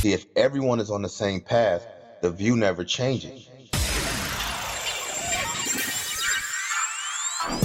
See, if everyone is on the same path, the view never changes.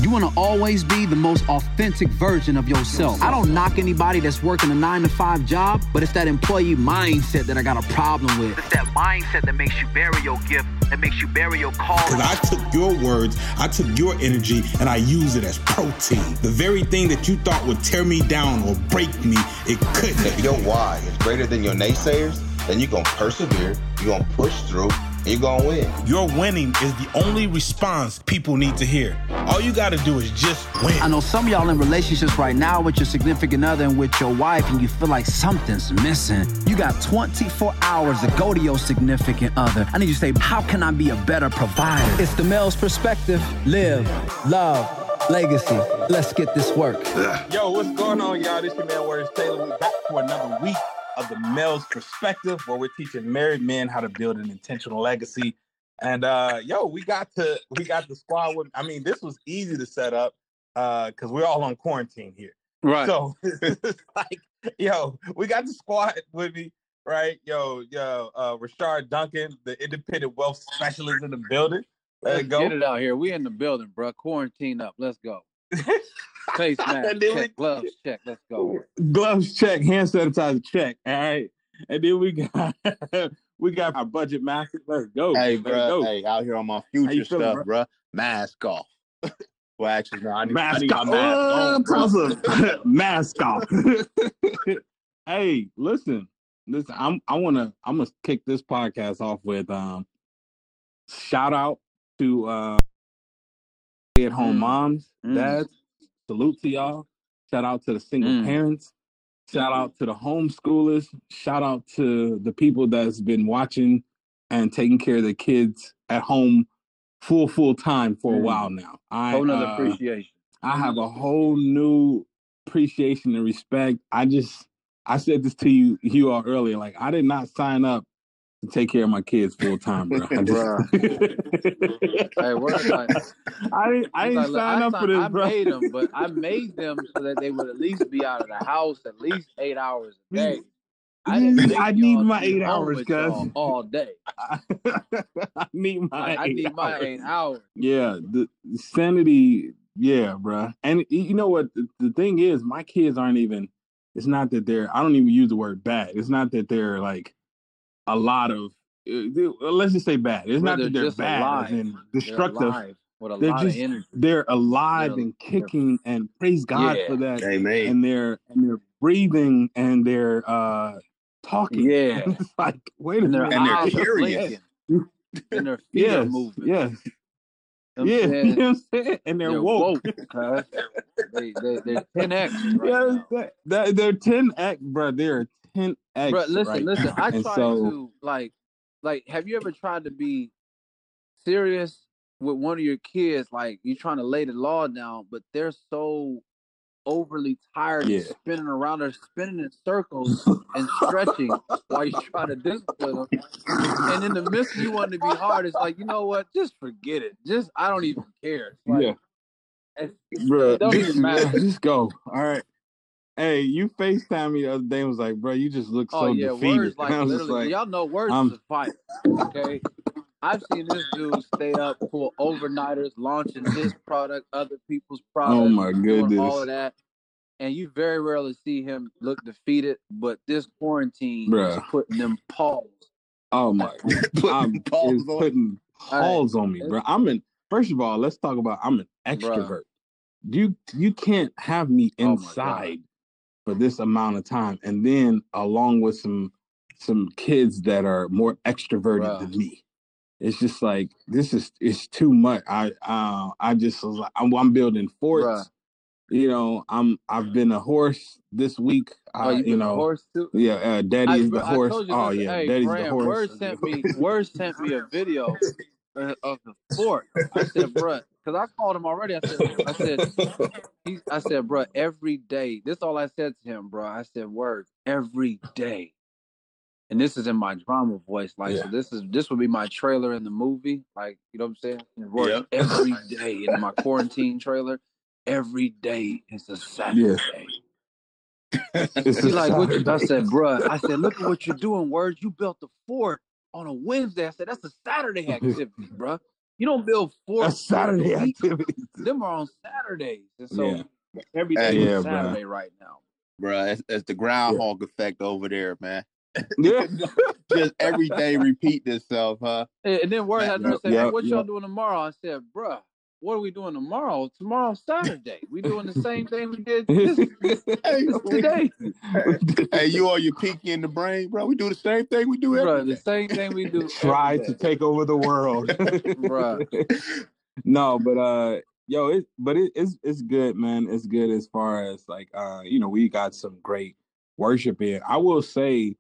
You want to always be the most authentic version of yourself. I don't knock anybody that's working a nine to five job, but it's that employee mindset that I got a problem with. It's that mindset that makes you bury your gift, that makes you bury your call. Because I took your words, I took your energy, and I use it as protein. The very thing that you thought would tear me down or break me, it couldn't. If your why is greater than your naysayers, then you're going to persevere, you're going to push through, you're gonna win. Your winning is the only response people need to hear. All you gotta do is just win. I know some of y'all in relationships right now with your significant other and with your wife, and you feel like something's missing. You got 24 hours to go to your significant other. I need you to say, How can I be a better provider? It's the male's perspective. Live, love, legacy. Let's get this work. Yo, what's going on, y'all? This is your man, Words Taylor. We're back for another week of the male's perspective, where we're teaching married men how to build an intentional legacy. And uh, yo, we got to we got the squad with. I mean, this was easy to set up uh, because uh, we're all on quarantine here. Right. So it's like, yo, we got the squad with me. Right, yo, yo, uh, Rashard Duncan, the independent wealth specialist in the building. Let's go. Get it out here. We in the building, bro. Quarantine up. Let's go. Face mask check, gloves check. Let's go. Gloves check, hand sanitizer check. All right, and then we got we got our budget mask. Let's go. Hey, Let's bro. go. Hey, out here on my future feeling, stuff, bro. Mask off. well, actually, no. I need, I mask need off. mask Uh, on, mask off. hey, listen, listen. I'm. I want to. I'm gonna kick this podcast off with um. Shout out to uh. Stay at home Mm. moms, Mm. Salute to y'all. Shout out to the single Mm. parents. Shout out to the homeschoolers. Shout out to the people that's been watching and taking care of the kids at home full full time for a Mm. while now. I Whole nother uh, appreciation. I have a whole new appreciation and respect. I just I said this to you you all earlier. Like I did not sign up to take care of my kids full time, bro. I just, Hey, we're like, I didn't I He's didn't like, sign up signed- for this, I bro. made them, but I made them so that they would at least be out of the house at least eight hours a day. I I need my eight hours, with cuz. y'all day. I need my Like, I need my hours. eight hours. Yeah, the the sanity, yeah, bruh. And you know what? The, the thing is, my kids aren't even. It's not that they're. I don't even use the word bad. It's not that they're like a lot of. uh, let's just say bad. It's not that they're just bad alive. as in They're alive with a They're lot just of energy. they're alive They're- and kicking, and praise God Yeah. for that. Amen. And they're and they're breathing and they're uh talking. Yeah. it's like wait a And minute. And they're curious. blinking. And their feet are Yes, moving. yes, You know what yeah. I'm You know what I'm saying? And they're, They're woke. cuz. They, they, they're 10X right yeah, that, that, they're ten x, bro. They're ten x. Bro, listen, right listen. now. I try so, to like, like. Have you ever tried to be serious with one of your kids? Like, you're trying to lay the law down, but they're so overly tired Yeah. spinning around. They're spinning in circles and stretching while you try to discipline them. And in the midst of you wanting to be hard, it's like, you know what? Just forget it. Just I don't even care. Like, yeah, it's- bro. it don't even matter. just go. All right. Hey, you Facetime me the other day and was like, bro, you just look oh, so Oh yeah, defeated. words like And I was literally. like, y'all know words I'm- is a fighter. Okay, I've seen this dude stay up for overnighters, launching his product, other people's oh products. oh my doing all goodness, of that, and you very rarely see him look defeated. But this quarantine is putting them paws. oh my, Putting I'm paws on- putting All right. paws on me, bro. I'm an. First of all, let's talk about I'm an extrovert. You you can't have me Oh inside for this amount of time, and then along with some some kids that are more extroverted Bruh. than me. It's just like this is it's too much. I uh, I just was like I'm, I'm building forts. Bruh. You know, I'm I've been a horse this week. Oh, uh, you you know, horse too? yeah, uh, Daddy I, is the I horse. oh listen, yeah, hey, Daddy's Brand, the horse. Word sent me Word sent me a video uh, of the fort. I said, bruh, because I called him already. I said, I said, he's, I said, bruh, every day. This is all I said to him, bruh. I said, word, every day. And this is in my drama voice, like so. This is this would be my trailer in the movie, like you know what I'm saying. Word, Yep. every day in my quarantine trailer, every day is a Saturday. He's like, what you, I said, bruh, I said, look at what you're doing, words. You built the fort on a Wednesday. I said, that's a Saturday activity, bruh. You don't build forts. That's Saturday for a week. activity. Them are on Saturdays. And so Yeah. every yeah, is bruh. Saturday right now. Bruh, it's, it's the groundhog effect over there, man. Yeah. Just every day repeat itself, huh? And and then words had to Yep, say, hey, yep, what y'all doing tomorrow? I said, bruh, what are we doing tomorrow? Tomorrow's Saturday. We doing the same thing we did this, Hey, today. hey, you on your Pinky and the Brain, bro? We do the same thing we do Bruh, every the same thing we do. Try to take over the world. bro. no, but uh yo, it but it, it's it's good, man. It's good as far as like uh, you know, we got some great worship in. I will say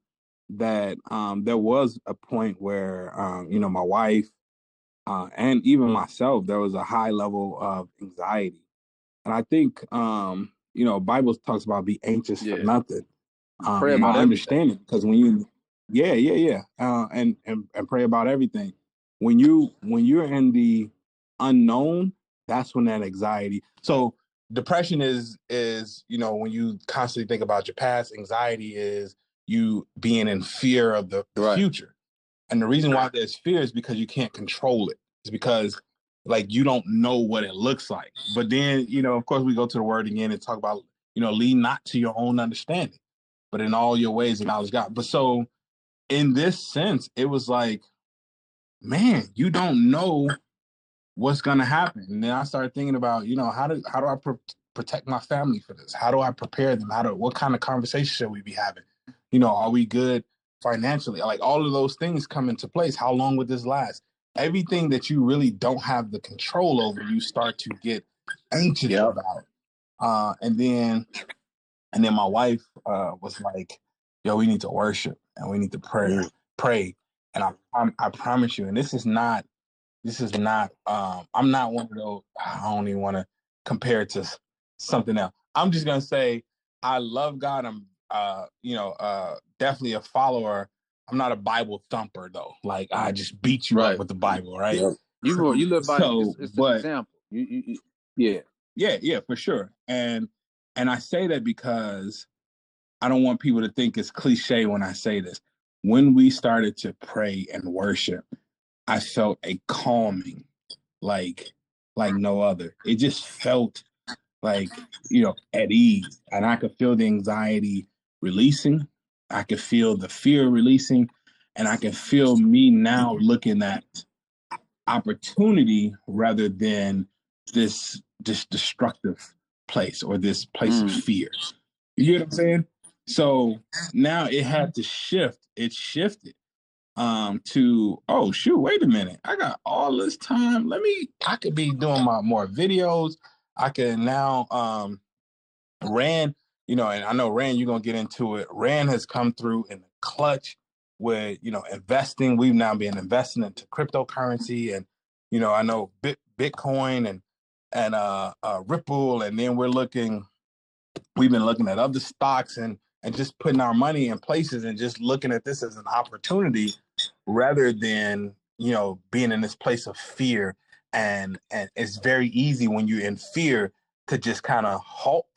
that um there was a point where um, you know, my wife uh and even myself, there was a high level of anxiety. And I think um, you know, Bible talks about be anxious Yeah. for nothing. Um, Pray about I everything. understand it because when you yeah, yeah, yeah. Uh and, and and pray about everything. When you when you're in the unknown, that's when that anxiety. So depression is is you know when you constantly think about your past. Anxiety is you being in fear of the Right. future, and the reason why there's fear is because you can't control it. It's because like you don't know what it looks like. But then you know, of course, we go to the word again and talk about you know, lean not to your own understanding, but in all your ways acknowledge God. But so in this sense, it was like, man, you don't know what's gonna happen. And then I started thinking about, you know, how do how do I pro- protect my family for this? How do I prepare them? How do what kind of conversation should we be having? You know, are we good financially? Like all of those things come into place. How long would this last? Everything that you really don't have the control over, you start to get anxious Yep. about. Uh, and then, and then my wife uh, was like, "Yo, we need to worship and we need to pray, Mm. pray." And I, I, I promise you, and this is not, this is not. Um, I'm not one of those. I don't even want to compare it to something else. I'm just gonna say I love God. I'm, uh, you know, uh, definitely a follower. I'm not a Bible thumper though. Like I just beat you Right. up with the Bible, right? Yep. You you live by So, it's, it's but- an example. You, you, you, yeah. Yeah, yeah, for sure. And and I say that because I don't want people to think it's cliche when I say this. When we started to pray and worship, I felt a calming like like no other. It just felt like, you know, at ease. And I could feel the anxiety releasing. I could feel the fear releasing. And I can feel me now looking at opportunity rather than this this destructive place or this place of Mm. fear. You get what I'm saying? So now it had to shift. It shifted um to oh shoot, wait a minute. I got all this time. Let me I could be doing my more videos. I can now um Rand, you know, and I know Rand, you're gonna get into it. Rand has come through in the clutch with you know investing. We've now been investing into cryptocurrency, and you know, I know Bit, Bitcoin and and uh, uh, Ripple, and then we're looking. We've been looking at other stocks and and just putting our money in places and just looking at this as an opportunity rather than you know being in this place of fear and and it's very easy when you're in fear to just kind of halt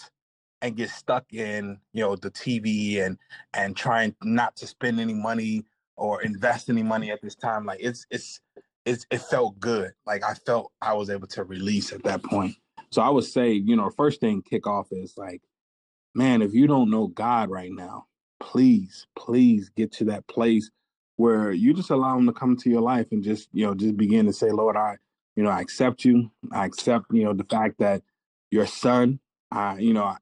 and get stuck in you know the TV and and trying not to spend any money or invest any money at this time like it's it's it's it felt good. Like I felt I was able to release at that point. So I would say you know first thing kick off is like man if you don't know God right now please please get to that place where you just allow him to come to your life and just you know just begin to say lord i you know i accept you. I accept you know the fact that your son uh you know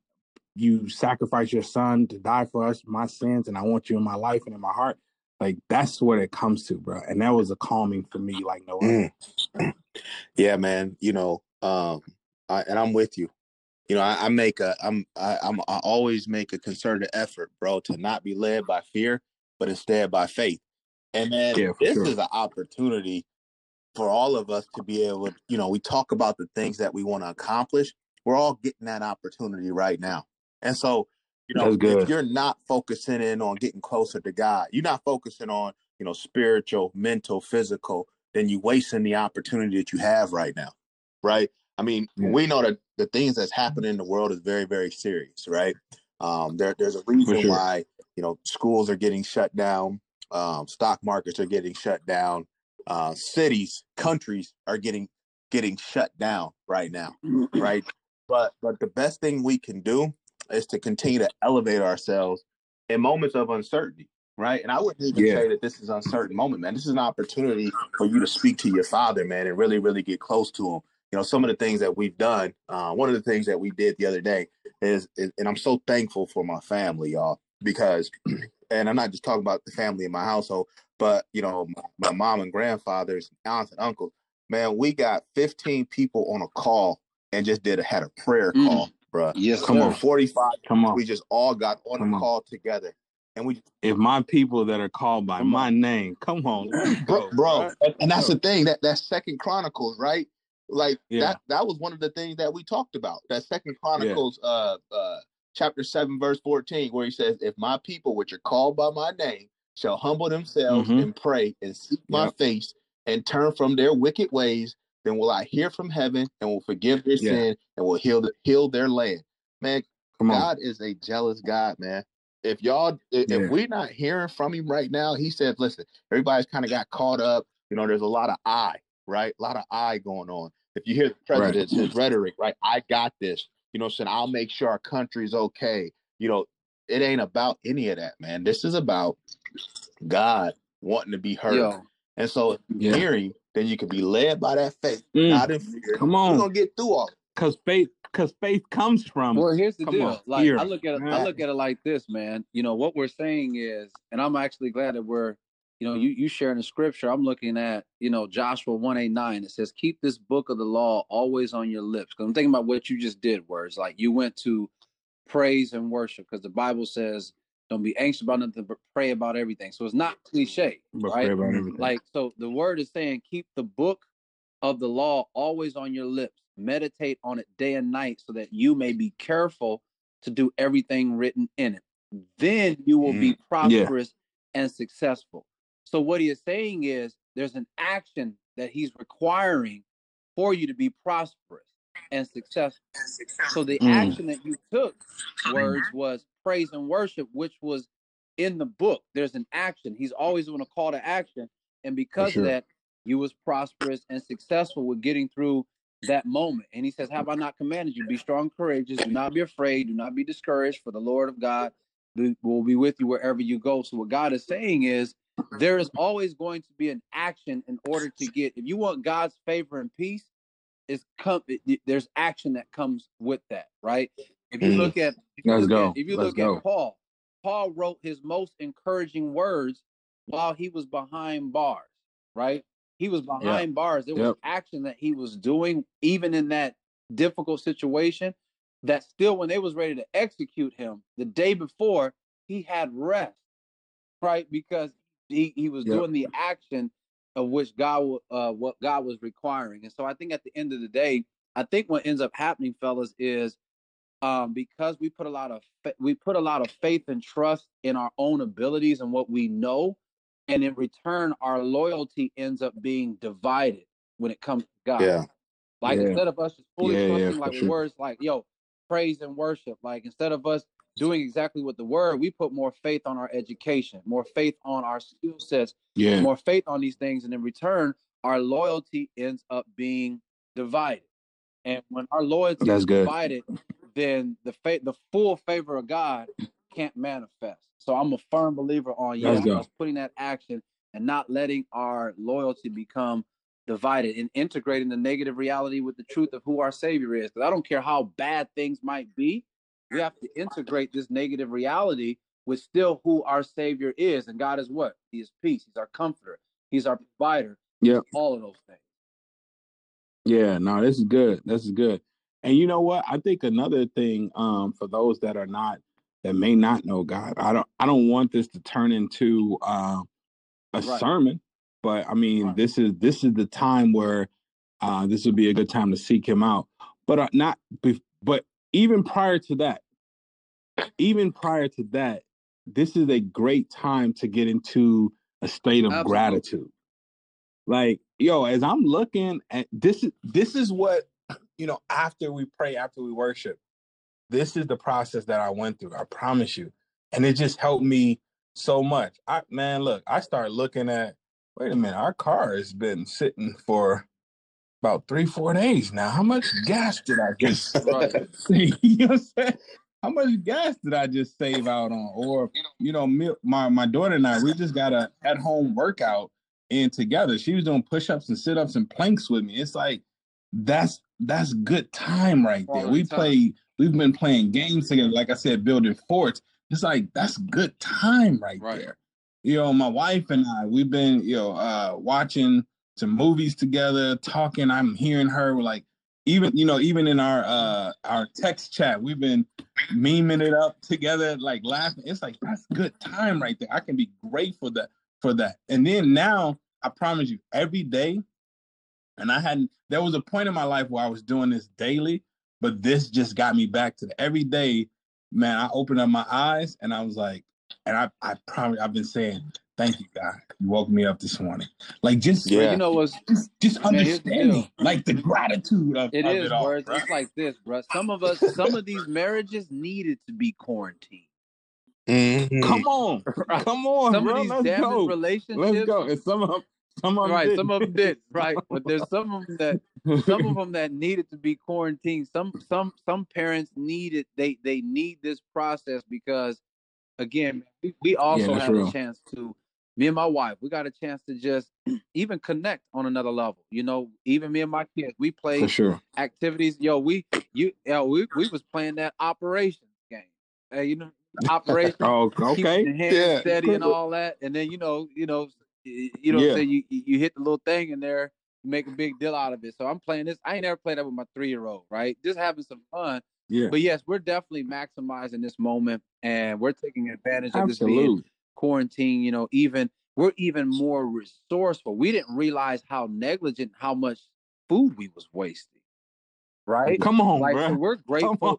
you sacrificed your son to die for us my sins and i want you in my life and in my heart like that's what it comes to bro and that was a calming for me like no. Mm. Yeah, man. You know, um, I, and I'm with you. You know, I, I make a, I'm, I, I'm, I always make a concerted effort, bro, to not be led by fear, but instead by faith. And then Yeah, this sure. is an opportunity for all of us to be able. You know, we talk about the things that we want to accomplish. We're all getting that opportunity right now, and so. You know, if you're not focusing in on getting closer to God, you're not focusing on, you know, spiritual, mental, physical, then you're wasting the opportunity that you have right now. Right. I mean, Yeah. we know that the things that's happening in the world is very, very serious, right? Um, there, there's a reason sure. why you know schools are getting shut down, um, stock markets are getting shut down, uh, cities, countries are getting getting shut down right now, right? But but the best thing we can do is to continue to elevate ourselves in moments of uncertainty, right? And I wouldn't even Yeah. say that this is an uncertain moment, man. This is an opportunity for you to speak to your father, man, and really, really get close to him. You know, some of the things that we've done. Uh, one of the things that we did the other day is, is, and I'm so thankful for my family, y'all, because, and I'm not just talking about the family in my household, but you know, my, my mom and grandfathers, aunts and uncles. Man, we got 15 people on a call and just did a, had a prayer Mm. Call, bruh. Yes, Come sir. on. 45 Come on. we just all got on Come a on. call together and we If my people that are called by my name, come on, bro, bro. And, that's the thing that that second chronicles right like Yeah. that that was one of the things that we talked about that second chronicles uh uh chapter 7 verse 14 where he says if my people which are called by my name shall humble themselves Mhm. and pray and seek my Yep. face and turn from their wicked ways then will i hear from heaven and will forgive their Yeah. sin and will heal the, heal their land man Come on. God is a jealous God, man. If y'all, if, Yeah. if we're not hearing from him right now, he said, listen, everybody's kind of got caught up. You know, there's a lot of I, right? A lot of I going on. If you hear the Right. his rhetoric, right? I got this. You know, I'm saying I'll make sure our country's okay. You know, it ain't about any of that, man. This is about God wanting to be heard. Yo, And so Yeah. hear him, then you can be led by that faith, Mm. not in fear. Come on. We're gonna get through all. Cause faith, cause faith comes from. well, here's the Come deal. on, Like fear. I look at it, I look at it like this, man. You know what we're saying is, and I'm actually glad that we're, you know, you you sharing the scripture. I'm looking at, you know, Joshua one eight nine. It says, "Keep this book of the law always on your lips." Because I'm thinking about what you just did, Words like you went to praise and worship, because the Bible says, "Don't be anxious about nothing, but pray about everything." So it's not cliche, But right? pray about everything. Like so, the word is saying, "Keep the book of the law always on your lips. Meditate on it day and night, so that you may be careful to do everything written in it. Then you will be mm-hmm. prosperous and successful." So what he is saying is, there's an action that he's requiring for you to be prosperous and successful. So the Mm. action that you took, words, was praise and worship, which was in the book. There's an action. He's always doing a call to action, and because sure. of that, you was prosperous and successful with getting through that moment. And he says, "Have I not commanded you? Be strong, courageous. Do not be afraid. Do not be discouraged. For the Lord of God will be with you wherever you go." So what God is saying is, there is always going to be an action in order to get. If you want God's favor and peace, is come. there's action that comes with that, right? If you Mm. look at, if you Let's look go. At, if you Let's look go. at Paul, Paul wrote his most encouraging words while he was behind bars, right? He was behind bars. There was Yep. action that he was doing, even in that difficult situation. That still, when they was ready to execute him, the day before, he had rest, right? Because he, he was Yep. doing the action of which God uh what God was requiring. And so I think at the end of the day, I think what ends up happening, fellas, is um because we put a lot of we put a lot of faith and trust in our own abilities and what we know, and in return, our loyalty ends up being divided when it comes to God. Yeah. Like Yeah. instead of us just fully Yeah, yeah, trusting, for like sure. words like yo, praise and worship. Like instead of us doing exactly what the word, we put more faith on our education, more faith on our skill sets, Yeah. more faith on these things, and in return, our loyalty ends up being divided. And when our loyalty That's is good. divided, then the fa- the full favor of God can't manifest. So I'm a firm believer on us putting that action and not letting our loyalty become divided and integrating the negative reality with the truth of who our Savior is. Because I don't care how bad things might be, we have to integrate this negative reality with still who our Savior is. And God is what? He is peace. He's our comforter. He's our provider. Yeah. All of those things. Yeah, no, this is good. This is good. And you know what? I think another thing um for those that are not that may not know God, I don't I don't want this to turn into uh, a Right. sermon, but I mean Right. this is this is the time where uh this would be a good time to seek him out. But uh, not bef- but even prior to that, even prior to that, this is a great time to get into a state of Absolutely. gratitude. Like, yo, as I'm looking at this is this is what you know after we pray, after we worship, this is the process that I went through. I promise you. And it just helped me so much. I man, look, I start looking at, wait a minute, our car has been sitting for about three, four days now. How much gas did I just see? You know what I'm saying? How much gas did I just save out on? Or, you know, me, my my daughter and I, we just got a at home workout in together. She was doing push ups and sit ups and planks with me. It's like that's that's good time right there. We play. We've been playing games together. Like I said, building forts. It's like that's good time right, Right. there. You know, my wife and I, we've been, you know, uh, watching some movies together, talking. I'm hearing her like, even you know, even in our uh our text chat, we've been memeing it up together, like laughing. It's like that's good time right there. I can be grateful that for that. And then now, I promise you, every day, and I hadn't. There was a point in my life where I was doing this daily, but this just got me back to the every day. Man, I opened up my eyes and I was like, and I I promise I've been saying, thank you, God. You woke me up this morning. Like just Yeah. You know what's just, just Man, here's the understanding, like the gratitude of It of is, it all. bro. It's, it's like this, bro. Some of us, some of these marriages needed to be quarantined. Mhm. Come on, Right. come on, Some bro. of these Let's damaged go. relationships, Let's go. And some of them, some of them right? didn't. Some of them did, right? But there's some of them that some of them that needed to be quarantined. Some some some parents needed they they need this process because again, we, we also that's had real. a chance to me and my wife, we got a chance to just even connect on another level. You know, even me and my kids, we played for sure. activities. Yo, we you yo, we we was playing that operation game. Hey, you know, operation Oh, okay. Yeah. steady and all that. And then you know, you know, you know, Yeah. say you you hit the little thing in there, you make a big deal out of it. So I'm playing this. I ain't never played that with my three year old, right? Just having some fun. Yeah, But yes, we're definitely maximizing this moment, and we're taking advantage of this being absolutely. Quarantine. You know, even we're even more resourceful. We didn't realize how negligent, how much food we was wasting. Right? Come on, like so bro. we're grateful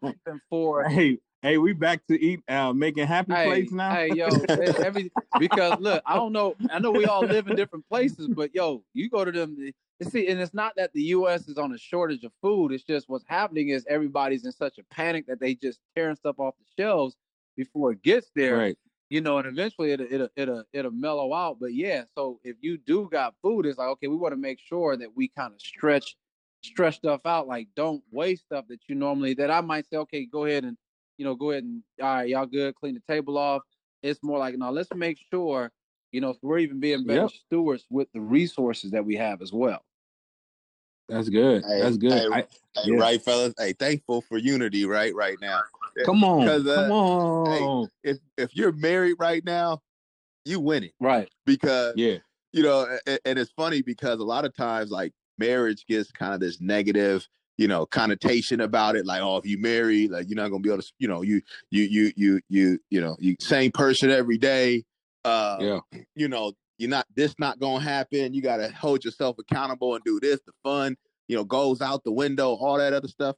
for Hey, hey, we back to eat, uh, making happy hey, plates now. Hey, yo, every because look, I don't know. I know we all live in different places, but yo, you go to them. You see, and it's not that the U.S. is on a shortage of food. It's just what's happening is everybody's in such a panic that they just tearing stuff off the shelves before it gets there. right. You know, and eventually it'll it'll it'll, it'll mellow out. But yeah, so if you do got food, it's like okay, we want to make sure that we kind of stretch stretch stuff out. Like don't waste stuff that you normally that I might say, okay, go ahead and you know, go ahead and all right, y'all good, clean the table off. It's more like, no, let's make sure, you know, we're even being better Yep. stewards with the resources that we have as well. That's good. Hey, That's good. hey, I, Hey, Yeah. Right, fellas. Hey, thankful for unity, right, right now. come on. uh, come on. If if you're married right now, you win it. Right. because yeah, you know, and, and it's funny because a lot of times, like marriage gets kind of this negative, you know, connotation about it. Like, oh, if you marry, like you're not gonna be able to, you know, you you you you you you know, you same person every day. Uh, yeah. you know, you're not this not gonna happen. You gotta hold yourself accountable and do this. The fun, you know, goes out the window, all that other stuff.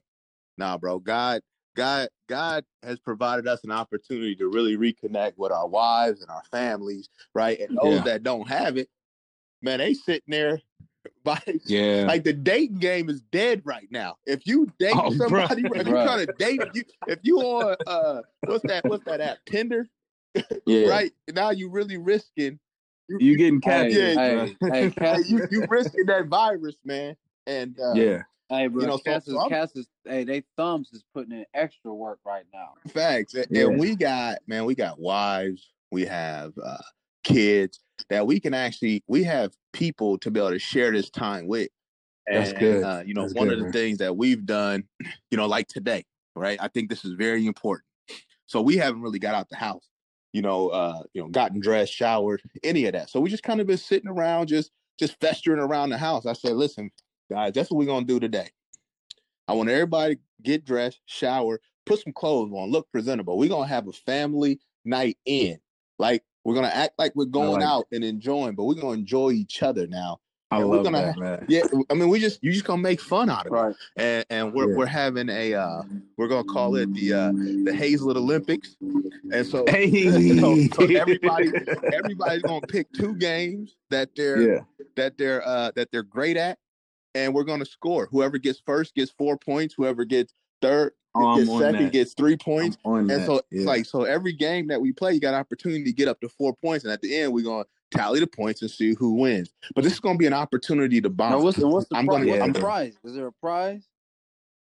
Nah, bro. God, God, God has provided us an opportunity to really reconnect with our wives and our families, right? And those Yeah. that don't have it, man, they sitting there by Yeah. like the dating game is dead right now. If you date Oh, somebody, if you Bruh. trying to date, if you if you on uh what's that what's that app? Tinder, yeah. right? Now you really risking You getting Hey, catfished, hey, bruh. hey, Hey, you you risking that virus, man. And uh, yeah. hey, bro, you know, so- Cass, is, so I'm- Cass is, hey, they thumbs is putting in extra work right now. facts. And, Yeah. and we got man, we got wives, we have uh, kids that we can actually we have people to be able to share this time with. That's And, good. Uh, you know, That's one good, of the man. things that we've done, you know, like today, right? I think this is very important. So we haven't really got out the house, you know, uh, you know, gotten dressed, showered, any of that. So we just kind of been sitting around, just just festering around the house. I said, listen, guys, that's what we're gonna do today. I want everybody to get dressed, shower, put some clothes on, look presentable. We're gonna have a family night in. Like we're gonna act like we're going like out and enjoying, but we're gonna enjoy each other now. I And we're love gonna that, man. Yeah, I mean, we just you just gonna make fun out of it, Right. and and we're Yeah. we're having a uh, we're gonna call it the uh, the Hazlet Olympics, and so Hey. so, so everybody everybody's gonna pick two games that they're yeah. that they're uh, that they're great at, and we're gonna score. Whoever gets first gets four points. Whoever gets third Oh, gets second that. gets three points. And that. so it's yeah. like so every game that we play, you got an opportunity to get up to four points, and at the end we're gonna tally the points and see who wins. But this is gonna be an opportunity to Now, bond. what's the what's the I'm prize? gonna- what's I'm the gonna- prize? Is there a prize?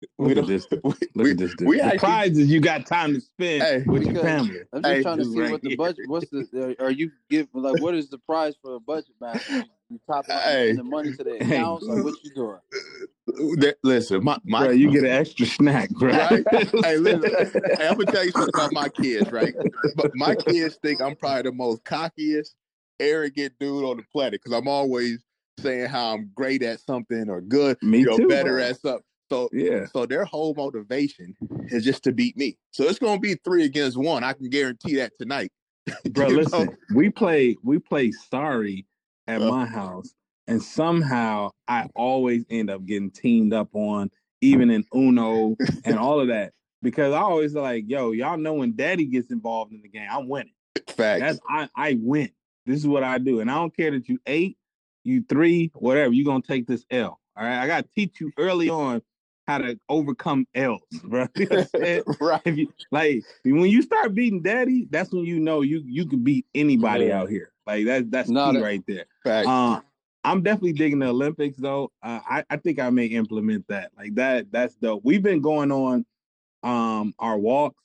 we Look at this. we- Look we- at this. we the actually- prize is you got time to spend Hey. with your family. I'm just Hey, trying to see right what the here. budget. What's the? Are you give like what is the prize for a budget match? You top it up Hey. and the money to the Hey. accounts. Like what you doing? Listen, my my Bro, you get an extra snack, bro. Right? Hey, listen. hey, I'm gonna tell you something about my kids, right? But my kids think I'm probably the most cockiest, arrogant dude on the planet because I'm always saying how I'm great at something or good, Me you know, too, better at something. So, Yeah. so their whole motivation is just to beat me. So it's gonna be three against one. I can guarantee that tonight. Bro, You know? listen, we play we play sorry at Uh. my house, and somehow I always end up getting teamed up on, even in Uno and all of that. Because I always like, yo, y'all know when daddy gets involved in the game, I'm winning. Facts. That's I I win. This is what I do. And I don't care that you eight, you three, whatever, you're gonna take this L. All right. I gotta teach you early on how to overcome L's, bro. You know what I'm saying? right. if you like when you start beating daddy, that's when you know you you can beat anybody Yeah. out here. Like that's that's No, key that- right there. Facts. Uh, I'm definitely digging the Olympics though. Uh, I I think I may implement that. Like that that's dope. We've been going on um our walks,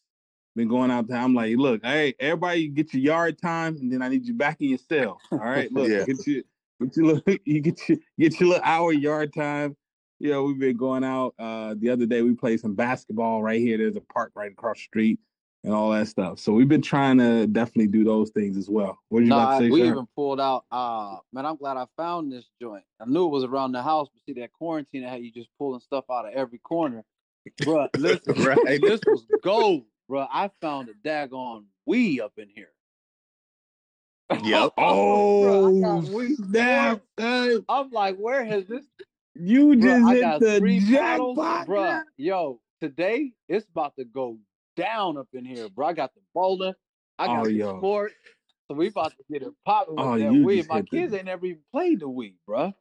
been going out there. I'm like, look, hey, everybody get your yard time, and then I need you back in your cell. All right, look, Yeah. get your get your little you get your get your little hour yard time. You know, we've been going out. Uh, the other day we played some basketball right here. There's a park right across the street and all that stuff. So we've been trying to definitely do those things as well. What did you Nah, to say, we sir? even pulled out. Uh, man, I'm glad I found this joint. I knew it was around the house, but see that quarantine that had you just pulling stuff out of every corner, bro. Listen, Right. this was gold, bro. I found a daggone we up in here. Yep. Oh, got Wii snap! Sports. I'm like, where has this? you just I hit got the three paddles, jackpot, bro. Yo, today it's about to go down up in here, bro. I got the bowling, I oh, got Oh, the yo. sport, so we about to get it popping with Oh, that you Wii. My hit the- kids ain't never even played the Wii, bro.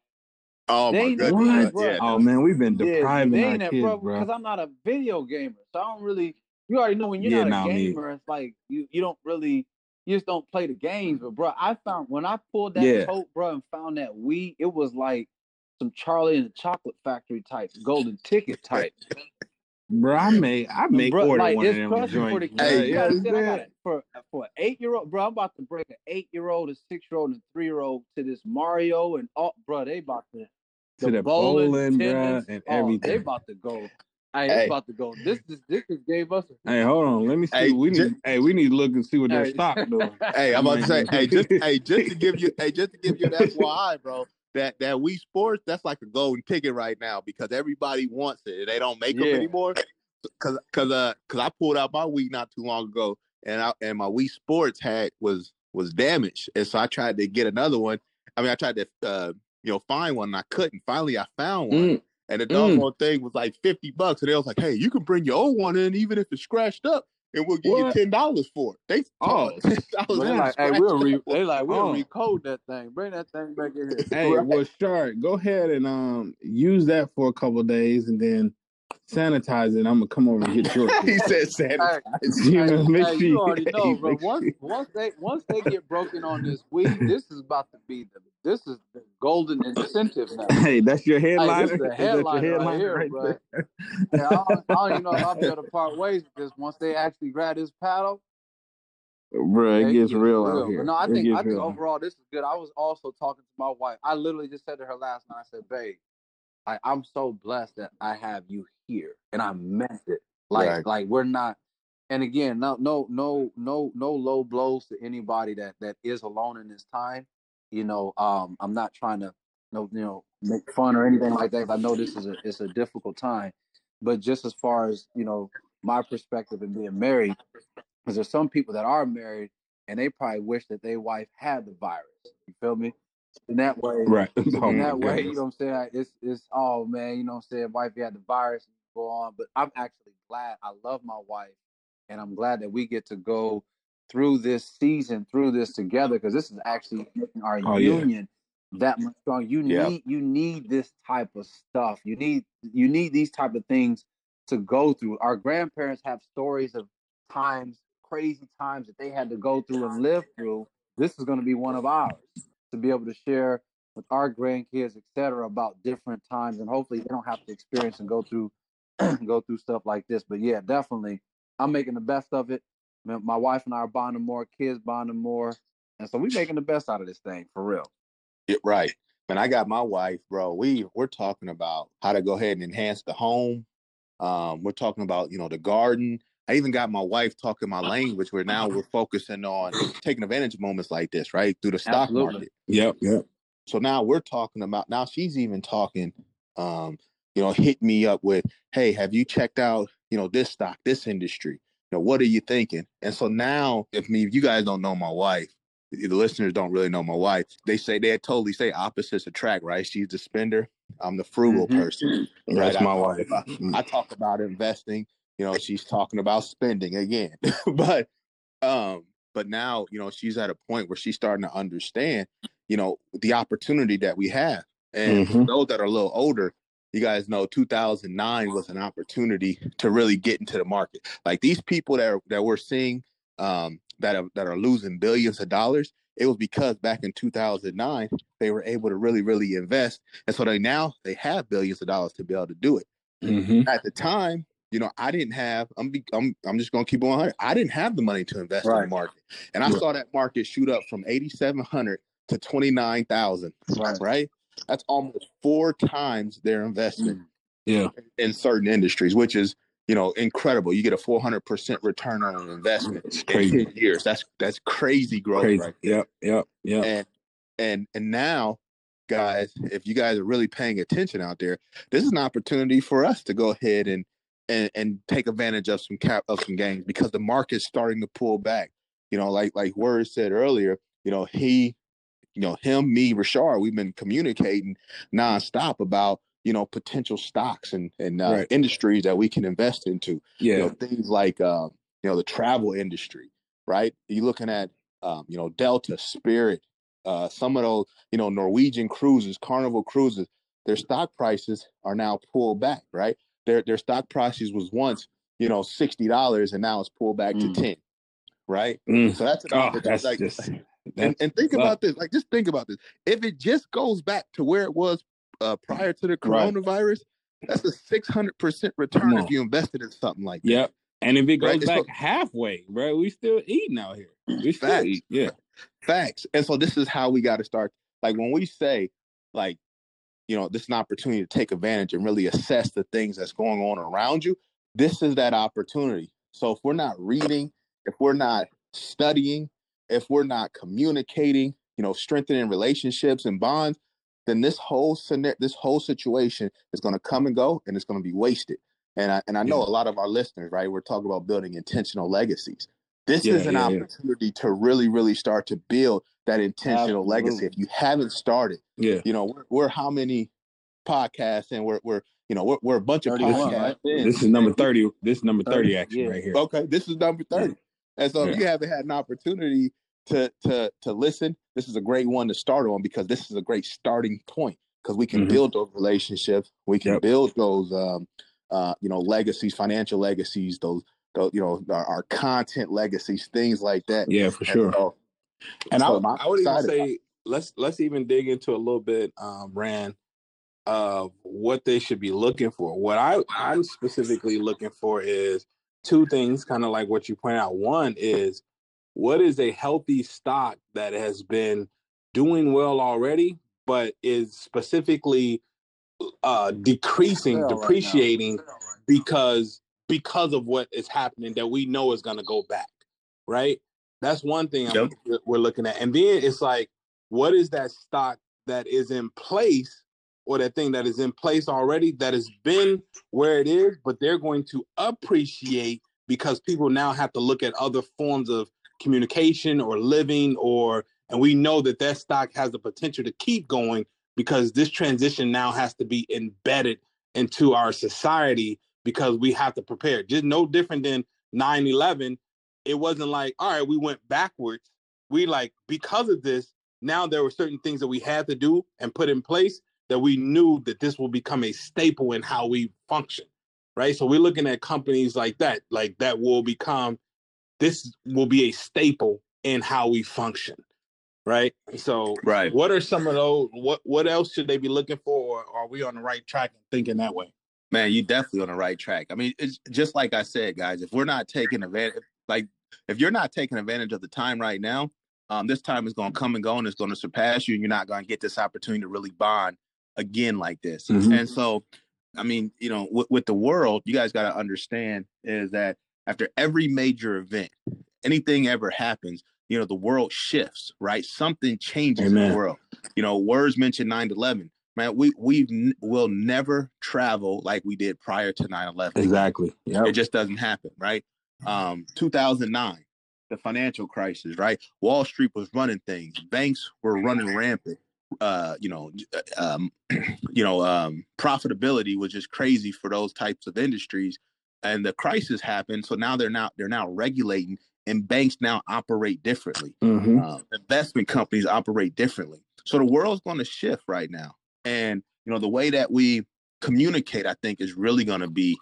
Oh They my ain't goodness. never- bro. yeah, Oh man, we've been depriving they our kids, bro, bro. because I'm not a video gamer, so I don't really. You already know when you're Yeah, not a nah, gamer, it's like you you don't really. You just don't play the games, but bro, I found when I pulled that Yeah. tote, bro, and found that Wii, it was like some Charlie and the Chocolate Factory type, golden ticket type. Bro, I may I may Bro, order like one of them joints. for bro. Hey, Yeah, gotta you say, I got said- it for for an eight year old, bro. I'm about to break an eight year old, a six year old, and three year old to this Mario and all, bro. They about to to the bowling, bro, attendance, and oh, they everything. about to go. Hey, Hey. it's about to go. This this this just gave us. A, Hey, hold on. Let me see. Hey, we need. ju- hey, we need to look and see what their Hey. stock doing. Hey, I'm about to say, hey, just hey, just to give you, hey, just to give you that FYI, bro. That that Wii Sports, that's like a golden ticket right now because everybody wants it. and They don't make them anymore. Cause, cause, uh, cause I pulled out my Wii not too long ago, and I and my Wii Sports hat was was damaged, and so I tried to get another one. I mean, I tried to, uh, you know, find one, and I couldn't. Finally, I found one, Mm, and the Mm. doggone thing was like fifty bucks, and they was like, "Hey, you can bring your old one in, even if it's scratched up, and we'll give What? you ten dollars for it." They Oh, ten But dollars. they man, like, hey, we'll re, they like we'll Oh. recode that thing. Bring that thing back in here. hey, Right. well, Shard, go ahead and um use that for a couple of days, and then sanitize it. I'm gonna come over and get your. he kid. said Hey, sanitize. you know, hey, make hey, sure you already know, bro. Once sure- once they once they get broken on this week, this is about to be the this is the golden incentive now. Hey, that's your Hey, headliner. this is the Is your headliner right here, right bro. Yeah, I, don't, I don't even know if I'll be able to part ways because once they actually grab this paddle. Bro, yeah, it gets real out But here. no, I It think I think real. overall this is good. I was also talking to my wife. I literally just said to her last night. I said, "Babe, I, I'm so blessed that I have you here, and I meant it. Like, Right. like we're not. And again, no, no, no, no, no low blows to anybody that that is alone in this time. You know, um, I'm not trying to, no, you know, make fun or anything like that. I know this is a it's a difficult time, but just as far as you know, my perspective in being married, because there's some people that are married and they probably wish that their wife had the virus. You feel me? In that way, Right. Oh, in that way, you know what I'm saying? It's it's oh man, you know what I'm saying? Wife, you had the virus, and go on. But I'm actually glad. I love my wife, and I'm glad that we get to go through this season, through this together, because this is actually making our Oh, yeah. union that much strong. You Yeah. need you need this type of stuff. You need you need these type of things to go through. Our grandparents have stories of times, crazy times that they had to go through and live through. This is going to be one of ours to be able to share with our grandkids, etc., about different times, and hopefully they don't have to experience and go through go through stuff like this. But yeah, definitely, I'm making the best of it. My wife and I are bonding more, kids bonding more, and so we're making the best out of this thing for real. Yeah, right. And I got my wife, bro. We we're talking about how to go ahead and enhance the home. Um, we're talking about you know the garden. I even got my wife talking my language where now we're focusing on taking advantage of moments like this, right? Through the stock Absolutely. market. Yep, yep. So now we're talking about now she's even talking, um, you know, hit me up with, hey, have you checked out, you know, this stock, this industry? Know, what are you thinking? And so now, if me, if you guys don't know my wife, the listeners don't really know my wife. They say they totally say opposites attract, right? She's the spender. I'm the frugal Mhm. person. That's Right, I my talk wife. about- Mm. I talk about investing. You know, she's talking about spending again. but um, but now, you know, she's at a point where she's starting to understand, you know, the opportunity that we have. And Mhm. those that are a little older, you guys know 2009 was an opportunity to really get into the market. Like these people that are, that we're seeing um, that are that are losing billions of dollars, it was because back in 2009 they were able to really really invest, and so they now they have billions of dollars to be able to do it Mhm. at the time, you know, I didn't have. I'm be, I'm I'm just gonna keep on. 100. I didn't have the money to invest in the market, and I Yeah. saw that market shoot up from 8,700 to 29,000. Right. Right. That's almost four times their investment mm. Yeah. in certain industries, which is you know incredible. You get a 400 percent return on an investment It's in crazy. 10 years. That's that's crazy growth, Crazy. right? Yep, yep, yep. and and and now guys if you guys are really paying attention out there this is an opportunity for us to go ahead and and, and take advantage of some cap of some gains because the market's starting to pull back you know like like word said earlier you know he you know him me rashard we've been communicating nonstop about you know potential stocks and and uh, Right. industries that we can invest into you Yeah. know things like um, you know the travel industry right you're looking at um, you know delta spirit uh, some of those you know norwegian cruises carnival cruises their stock prices are now pulled back right their their stock prices was once you know $60 and now it's pulled back Mm. to 10 right Mm. so that's an Oh, that's like, just and, and think about this like just think about this if it just goes back to where it was uh, prior to the Right. coronavirus that's a 600% return if you invested in something like that Yep. And if it goes Right, back so- halfway, right, we still eating out here. We still Facts. eat. Yeah. Facts. And so this is how we got to start. Like when we say, like, you know, this is an opportunity to take advantage and really assess the things that's going on around you. This is that opportunity. So if we're not reading, if we're not studying, if we're not communicating, you know, strengthening relationships and bonds, then this whole scenario, this whole situation is going to come and go, and it's going to be wasted. And I and I know Yeah. a lot of our listeners, right? We're talking about building intentional legacies. This Yeah, is an yeah, yeah. opportunity to really, really start to build that intentional legacy. If you haven't started, Yeah. you know, we're, we're how many podcasts and we're we're you know we're, we're a bunch of podcasts right? This is number 30. This is number 30 30, action yeah. right here. Okay, this is number 30. And so if you haven't had an opportunity to to to listen, this is a great one to start on because this is a great starting point because we can Mhm. build those relationships, we can Yep. build those um uh you know legacies, financial legacies, those those you know our, our content legacies, things like that. Yeah, for And sure. so- And I, so would- I'm I would even say let's let's even dig into a little bit, um, Rand, of what they should be looking for. What I I'm specifically looking for is two things, kind of like what you point out. One is what is a healthy stock that has been doing well already, but is specifically uh, decreasing, Sell right now. depreciating because because of what is happening that we know is going to go back, right? That's one thing I'm, we're looking at, and then it's like, what is that stock that is in place, or that thing that is in place already that has been where it is, but they're going to appreciate because people now have to look at other forms of communication or living, or and we know that that stock has the potential to keep going because this transition now has to be embedded into our society because we have to prepare. Just no different than 9-11. It wasn't like, all right, we went backwards. We like, because of this, now there were certain things that we had to do and put in place that we knew that this will become a staple in how we function. right? So we're looking at companies like that, like that will become this will be a staple in how we function, right? So, Right. What are some of those? What what else should they be looking for? Or are we on the right track and thinking that way? Man, you're definitely on the right track. I mean, it's just like I said, guys. If we're not taking advantage, like if you're not taking advantage of the time right now, um, this time is going to come and go, and it's going to surpass you, and you're not going to get this opportunity to really bond again like this. Mhm. And so, I mean, you know, with, with the world, you guys got to understand is that after every major event, anything ever happens, you know, the world shifts, right? Something changes in the world. You know, words mentioned 9/11. Man, we we will never travel like we did prior to 9/11. Exactly. Yeah. It just doesn't happen, right? Um, 2009, the financial crisis, right? Wall Street was running things, banks were running rampant. Uh, you know, uh, um, you know, um, profitability was just crazy for those types of industries, and the crisis happened. So now they're now they're now regulating, and banks now operate differently Mm-hmm. um, investment companies operate differently. So the world's going to shift right now, and you know the way that we communicate, I think, is really going to be,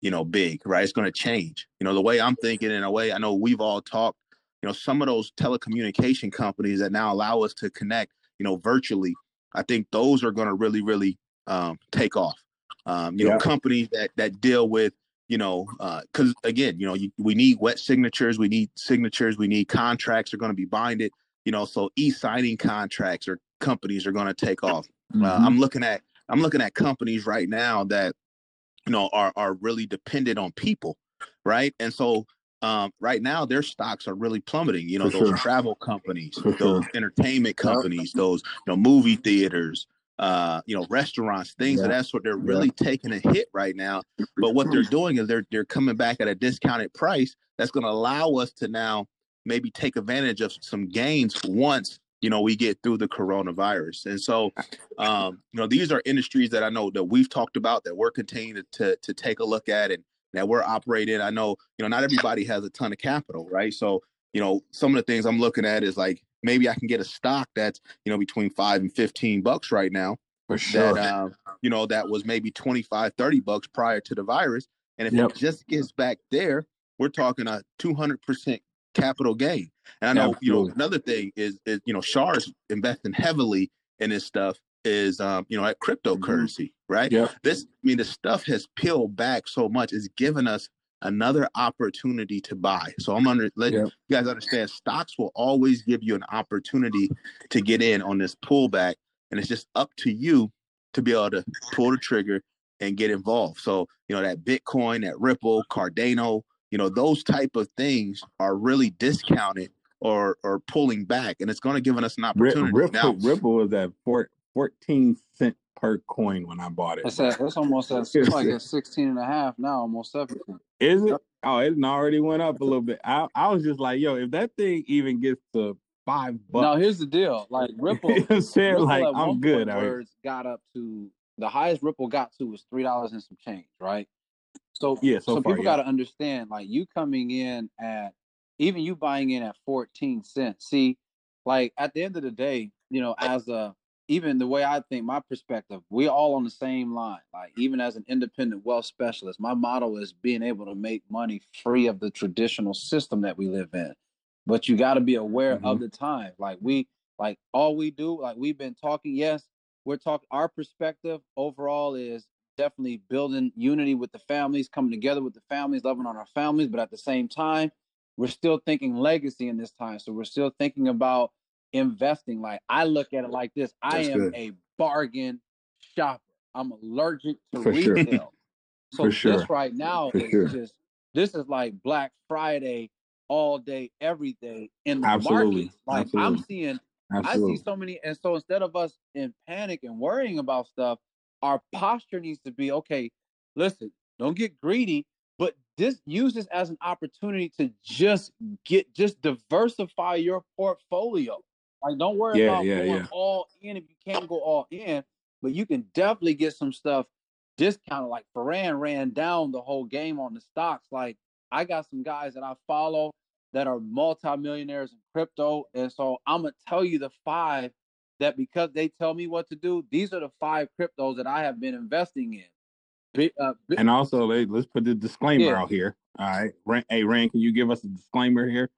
you know, big. Right? It's going to change. You know, the way I'm thinking, in a way, I know we've all talked. You know, some of those telecommunication companies that now allow us to connect, you know, virtually. I think those are going to really, really um, take off. Um, you Yeah. know, companies that that deal with you know, because again, you know, you, we need wet signatures, we need signatures, we need contracts are going to be binded, you know, so e-signing contracts or companies are going to take off. Uh, Mm-hmm. I'm looking at I'm looking at companies right now that you know are are really dependent on people, right? And so um, right now their stocks are really plummeting. You know, For those sure. travel companies, For those sure. entertainment companies, those you know movie theaters, uh, you know restaurants, things of Yeah. that sort. They're Yeah. really taking a hit right now. But what they're doing is they're they're coming back at a discounted price. That's going to allow us to now maybe take advantage of some gains once you know we get through the coronavirus. And so, um, you know, these are industries that I know that we've talked about that we're continuing to to take a look at and that we're operating. I know, you know, not everybody has a ton of capital, right? So, you know, some of the things I'm looking at is like maybe I can get a stock that's you know between five and fifteen bucks right now For sure. that uh, you know that was maybe 25 30 bucks prior to the virus and if Yep. it just gets back there we're talking a 200% capital gain and i know you know another thing is is you know shars investing heavily in this stuff is um you know at cryptocurrency right? Yep. this i mean the stuff has peeled back so much it's given us another opportunity to buy. So i'm under let Yep. you guys understand stocks will always give you an opportunity to get in on this pullback and it's just up to you to be able to pull the trigger and get involved. So you know that bitcoin that ripple cardano you know those type of things are really discounted or or pulling back and it's going to give us an opportunity. Ripple, now Ripple was at four, 14 cent per coin when I bought it. It's at, it's almost at, it's like at 16 and a half now, almost 17. Is it? Oh, it already went up a little bit. I, I was just like, yo, if that thing even gets to five bucks, Now here's the deal: like Ripple, you know saying? Ripple like I'm good. point out here. where it's got up to the highest Ripple got to was three dollars and some change, right? So Yeah, so so far, people yeah. got to understand, like you coming in at even you buying in at 14 cents. See, like at the end of the day, you know, as a even the way I think, my perspective, we're all on the same line. Like even as an independent wealth specialist, my motto is being able to make money free of the traditional system that we live in. But you got to be aware Mm-hmm. of the time. Like we, like all we do, like we've been talking. Yes, we're talking. Our perspective overall is definitely building unity with the families, coming together with the families, loving on our families. But at the same time, we're still thinking legacy in this time. So we're still thinking about investing. Like I look at it like this: I That's am good. a bargain shopper. I'm allergic to For sure. retail. So For sure. this right now For is sure. just this is like Black Friday all day, every day in the Absolutely. markets. Like I'm seeing Absolutely. I see so many, and so instead of us in panic and worrying about stuff, our posture needs to be okay. Listen, don't get greedy, but this use this as an opportunity to just get just diversify your portfolio. Like, don't worry Yeah, about yeah, going yeah. all in if you can't go all in, but you can definitely get some stuff discounted. Like Ferran ran down the whole game on the stocks. Like I got some guys that I follow that are multimillionaires in crypto. And so I'm gonna tell you the five that because they tell me what to do, these are the five cryptos that I have been investing in. uh, and also let's put the disclaimer yeah. out here. All right, hey Rand, can you give us a disclaimer here?